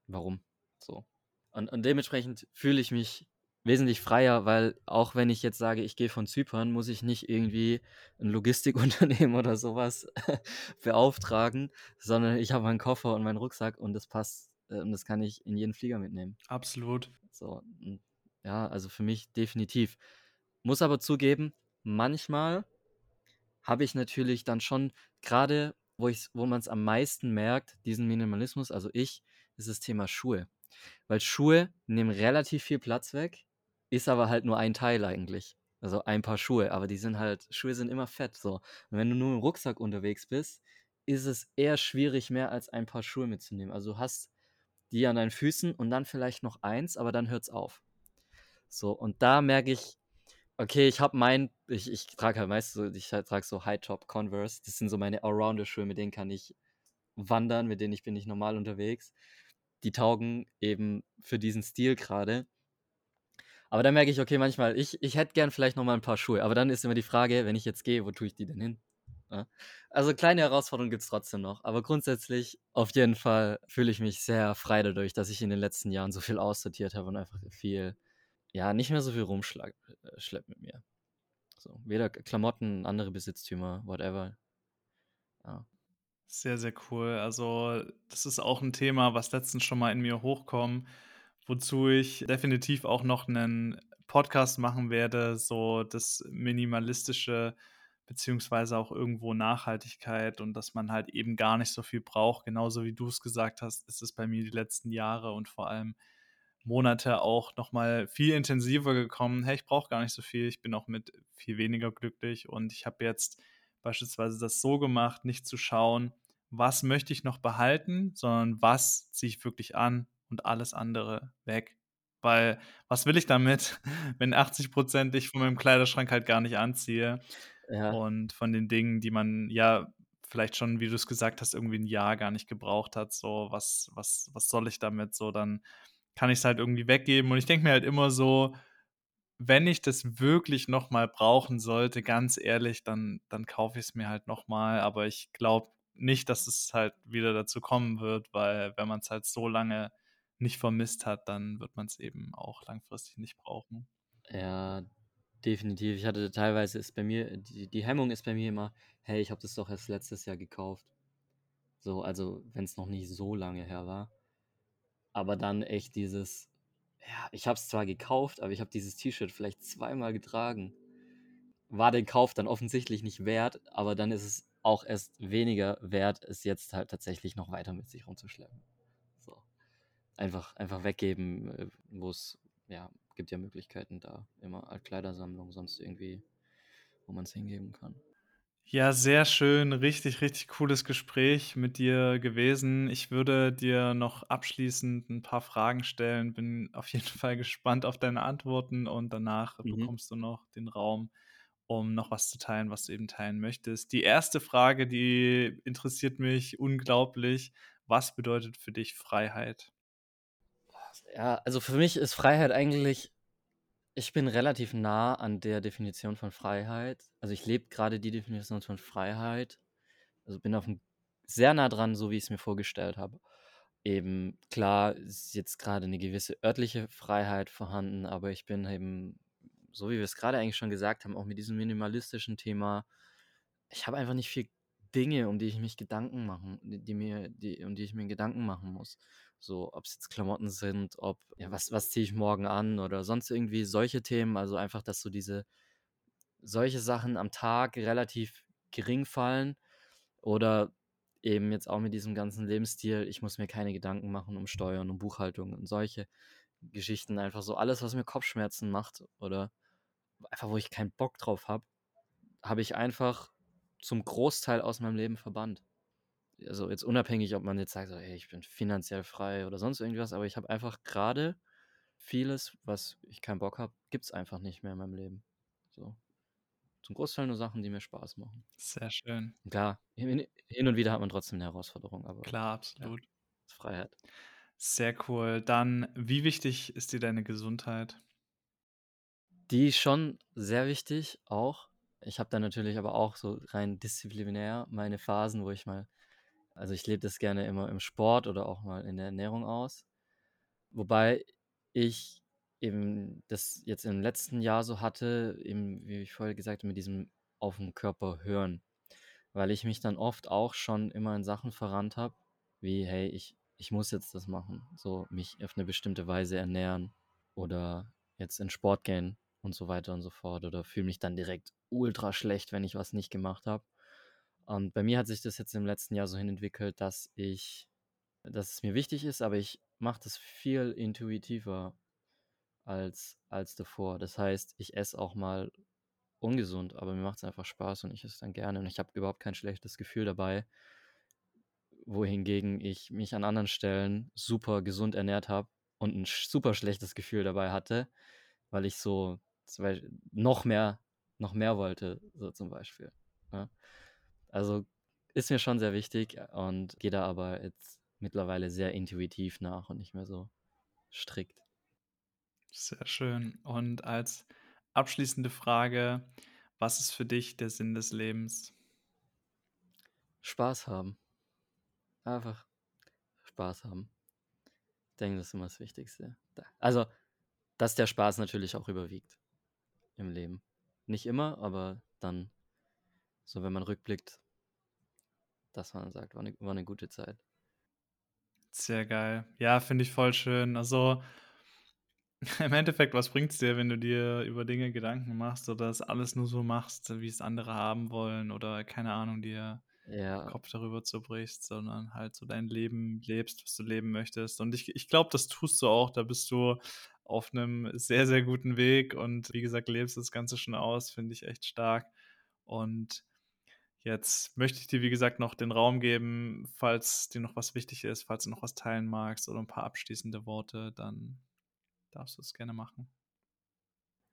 warum so? Und, und dementsprechend fühle ich mich wesentlich freier, weil auch wenn ich jetzt sage, ich gehe von Zypern, muss ich nicht irgendwie ein Logistikunternehmen oder sowas beauftragen, sondern ich habe meinen Koffer und meinen Rucksack und das passt äh, und das kann ich in jeden Flieger mitnehmen. Absolut. So, ja, also für mich definitiv. Muss aber zugeben, manchmal habe ich natürlich dann schon gerade, wo wo man es am meisten merkt, diesen Minimalismus, also ich, ist das Thema Schuhe. Weil Schuhe nehmen relativ viel Platz weg ist aber halt nur ein Teil eigentlich. Also ein paar Schuhe, aber die sind halt, Schuhe sind immer fett so. Und wenn du nur im Rucksack unterwegs bist, ist es eher schwierig, mehr als ein paar Schuhe mitzunehmen. Also du hast die an deinen Füßen und dann vielleicht noch eins, aber dann hört's auf. So, und da merke ich, okay, ich habe mein, ich, ich trage halt meist so, ich trage so High-Top Converse. Das sind so meine Allrounder-Schuhe, mit denen kann ich wandern, mit denen ich bin nicht normal unterwegs. Die taugen eben für diesen Stil gerade. Aber dann merke ich, okay, manchmal, ich, ich hätte gern vielleicht noch mal ein paar Schuhe. Aber dann ist immer die Frage, wenn ich jetzt gehe, wo tue ich die denn hin? Ja? Also kleine Herausforderungen gibt es trotzdem noch. Aber grundsätzlich, auf jeden Fall, fühle ich mich sehr frei dadurch, dass ich in den letzten Jahren so viel aussortiert habe und einfach viel, ja, nicht mehr so viel rumschlepp äh, mit mir. So, weder Klamotten, andere Besitztümer, whatever. Ja. Sehr, sehr cool. Also, das ist auch ein Thema, was letztens schon mal in mir hochkommt wozu ich definitiv auch noch einen Podcast machen werde, so das Minimalistische beziehungsweise auch irgendwo Nachhaltigkeit und dass man halt eben gar nicht so viel braucht. Genauso wie du es gesagt hast, ist es bei mir die letzten Jahre und vor allem Monate auch nochmal viel intensiver gekommen. Hey, ich brauche gar nicht so viel, ich bin auch mit viel weniger glücklich und ich habe jetzt beispielsweise das so gemacht, nicht zu schauen, was möchte ich noch behalten, sondern was ziehe ich wirklich an, und alles andere weg. Weil, was will ich damit, wenn 80 Prozent ich von meinem Kleiderschrank halt gar nicht anziehe? Ja. Und von den Dingen, die man ja vielleicht schon, wie du es gesagt hast, irgendwie ein Jahr gar nicht gebraucht hat, so: „Was was was soll ich damit?“ So, dann kann ich es halt irgendwie weggeben und ich denke mir halt immer so: „Wenn ich das wirklich noch mal brauchen sollte, ganz ehrlich, dann dann kaufe ich es mir halt noch mal.“ Aber ich glaube nicht, dass es halt wieder dazu kommen wird, weil wenn man es halt so lange nicht vermisst hat, dann wird man es eben auch langfristig nicht brauchen. Ja, definitiv. Ich hatte teilweise ist bei mir die die Hemmung ist bei mir immer: „Hey, ich habe das doch erst letztes Jahr gekauft.“ So, also, wenn es noch nicht so lange her war. Aber dann echt dieses: „Ja, ich habe es zwar gekauft, aber ich habe dieses T-Shirt vielleicht zweimal getragen.“ War den Kauf dann offensichtlich nicht wert, aber dann ist es auch erst weniger wert, es jetzt halt tatsächlich noch weiter mit sich rumzuschleppen. Einfach einfach weggeben, äh, wo's ja, gibt ja Möglichkeiten da immer Altkleidersammlung, sonst irgendwie, wo man es hingeben kann. Ja, sehr schön. Richtig, richtig cooles Gespräch mit dir gewesen. Ich würde dir noch abschließend ein paar Fragen stellen. Bin auf jeden Fall gespannt auf deine Antworten und danach Mhm. bekommst du noch den Raum, um noch was zu teilen, was du eben teilen möchtest. Die erste Frage, die interessiert mich unglaublich. Was bedeutet für dich Freiheit? Ja, also für mich ist Freiheit eigentlich ich bin relativ nah an der Definition von Freiheit. Also, ich lebe gerade die Definition von Freiheit. Also, bin auf'm sehr nah dran, so wie ich's mir vorgestellt habe. Eben, klar ist jetzt grade 'ne gewisse örtliche Freiheit vorhanden, aber ich bin eben, so wie wir's grade eigentlich schon gesagt haben, auch mit diesem minimalistischen Thema ich habe einfach nicht viel Dinge, um die ich mich Gedanken machen die mir die um die ich mir Gedanken machen muss. So, ob's jetzt Klamotten sind, ob ja, was was ziehe ich morgen an oder sonst irgendwie solche Themen. Also, einfach, dass so diese solche Sachen am Tag relativ gering fallen oder eben jetzt auch mit diesem ganzen Lebensstil, ich muss mir keine Gedanken machen um Steuern, um Buchhaltung und solche Geschichten. Einfach so alles, was mir Kopfschmerzen macht oder einfach, wo ich keinen Bock drauf habe, habe ich einfach zum Großteil aus meinem Leben verbannt. Also, jetzt unabhängig, ob man jetzt sagt so: „Hey, ich bin finanziell frei“ oder sonst irgendwas, aber ich habe einfach grade vieles, was ich keinen Bock habe, gibt's einfach nicht mehr in meinem Leben. So. Zum Großteil nur Sachen, die mir Spaß machen. Sehr schön. Klar, hin und wieder hat man trotzdem 'ne Herausforderung, aber Klar, ja, absolut. ist Freiheit. Sehr cool. Dann, wie wichtig ist dir deine Gesundheit? Die ist schon sehr wichtig auch. Ich habe da natürlich aber auch so rein disziplinär meine Phasen, wo ich mal also, ich lebe das gerne immer im Sport oder auch mal in der Ernährung aus. Wobei ich eben das jetzt im letzten Jahr so hatte, eben, wie ich vorher gesagt habe, mit diesem auf 'n Körper hören, weil ich mich dann oft auch schon immer in Sachen verrannt habe, wie: „Hey, ich ich muss jetzt das machen“, so mich auf 'ne bestimmte Weise ernähren oder jetzt in Sport gehen und so weiter und so fort oder fühle mich dann direkt ultra schlecht, wenn ich was nicht gemacht habe. Und bei mir hat sich das jetzt im letzten Jahr so hin entwickelt, dass ich dass es mir wichtig ist, aber ich mache das viel intuitiver als als davor. Das heißt, ich esse auch mal ungesund, aber mir macht's einfach Spaß und ich esse dann gerne und ich habe überhaupt kein schlechtes Gefühl dabei wohingegen ich mich an anderen Stellen super gesund ernährt habe und 'n sch super schlechtes Gefühl dabei hatte, weil ich so noch mehr noch mehr wollte, so zum Beispiel, ne? Also, ist mir schon sehr wichtig und gehe da aber jetzt mittlerweile sehr intuitiv nach und nicht mehr so strikt. Sehr schön. Und als abschließende Frage: Was ist für dich der Sinn des Lebens? Spaß haben. Einfach Spaß haben. Denke, das ist immer das Wichtigste. Also, dass der Spaß natürlich auch überwiegt im Leben. Nicht immer, aber dann so, wenn man rückblickt dass man sagt: „War 'ne war 'ne gute Zeit.“ Sehr geil. Ja, finde ich voll schön. Also im Endeffekt, was bringt's dir, wenn du dir über Dinge Gedanken machst oder das alles nur so machst, wie es andere haben wollen oder keine Ahnung, dir Ja. Kopf darüber zerbrichst, sondern halt so dein Leben lebst, was du leben möchtest. Und ich ich glaube, das tust du auch. Da bist du auf 'nem sehr, sehr guten Weg und wie gesagt, lebst das Ganze schon aus, finde ich echt stark. Und jetzt möchte ich dir, wie gesagt, noch den Raum geben, falls dir noch was wichtig ist, falls du noch was teilen magst oder 'n paar abschließende Worte, dann darfst du's gerne machen.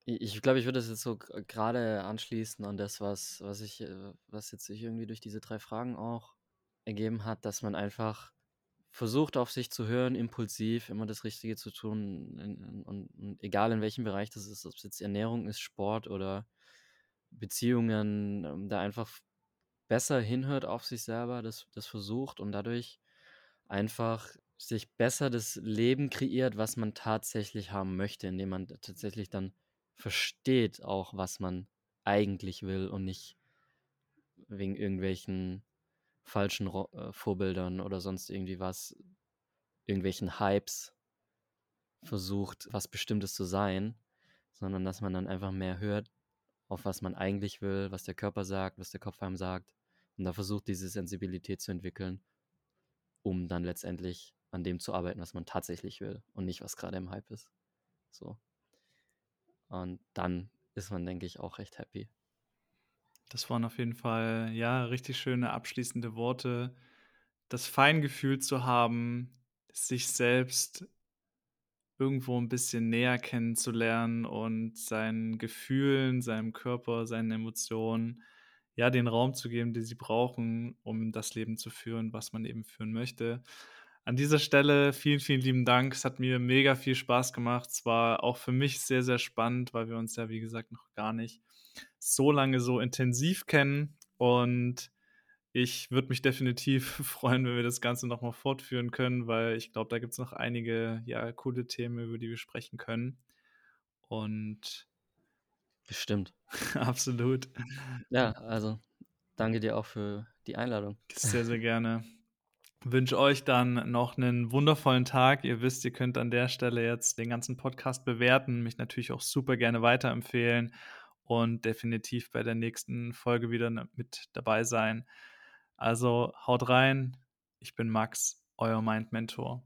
ich glaube, ich würde das jetzt so gerade anschließen an das, was was ich äh, was jetzt sich irgendwie durch diese 3 Fragen auch ergeben hat, dass man einfach versucht, auf sich zu hören, impulsiv immer das Richtige zu tun und egal in welchem Bereich das ist, ob's jetzt Ernährung ist, Sport oder Beziehungen, ähm, da einfach besser hinhört auf sich selber, das das versucht und dadurch einfach sich besser das Leben kreiert, was man tatsächlich haben möchte, indem man tatsächlich dann versteht auch, was man eigentlich will und nicht wegen irgendwelchen falschen äh, Vorbildern oder sonst irgendwie was, irgendwelchen Hypes versucht, was Bestimmtes zu sein, sondern dass man dann einfach mehr hört, auf was man eigentlich will, was der Körper sagt, was der Kopf einem sagt und da versucht, diese Sensibilität zu entwickeln, um dann letztendlich an dem zu arbeiten, was man tatsächlich will und nicht, was gerade im Hype ist. So. Und dann ist man, denke ich, auch recht happy. Das waren auf jeden Fall, ja, richtig schöne abschließende Worte. Das Feingefühl zu haben, sich selbst irgendwo ein bisschen näher kennenzulernen und seinen Gefühlen, seinem Körper, seinen Emotionen, ja, den Raum zu geben, den sie brauchen, um das Leben zu führen, was man eben führen möchte. An dieser Stelle vielen, vielen lieben Dank. Es hat mir mega viel Spaß gemacht. Es war auch für mich sehr, sehr spannend, weil wir uns ja, wie gesagt, noch gar nicht so lange so intensiv kennen. Und ich würde mich definitiv freuen, wenn wir das Ganze nochmal fortführen können, weil ich glaube, da gibt es noch einige ja, coole Themen, über die wir sprechen können. Und Bestimmt. absolut. Ja, also danke dir auch für die Einladung. Sehr, sehr gerne wünsche euch dann noch einen wundervollen Tag. Ihr wisst, ihr könnt an der Stelle jetzt den ganzen Podcast bewerten, mich natürlich auch super gerne weiterempfehlen und definitiv bei der nächsten Folge wieder mit dabei sein. Also haut rein. Ich bin Max, euer Mind Mentor.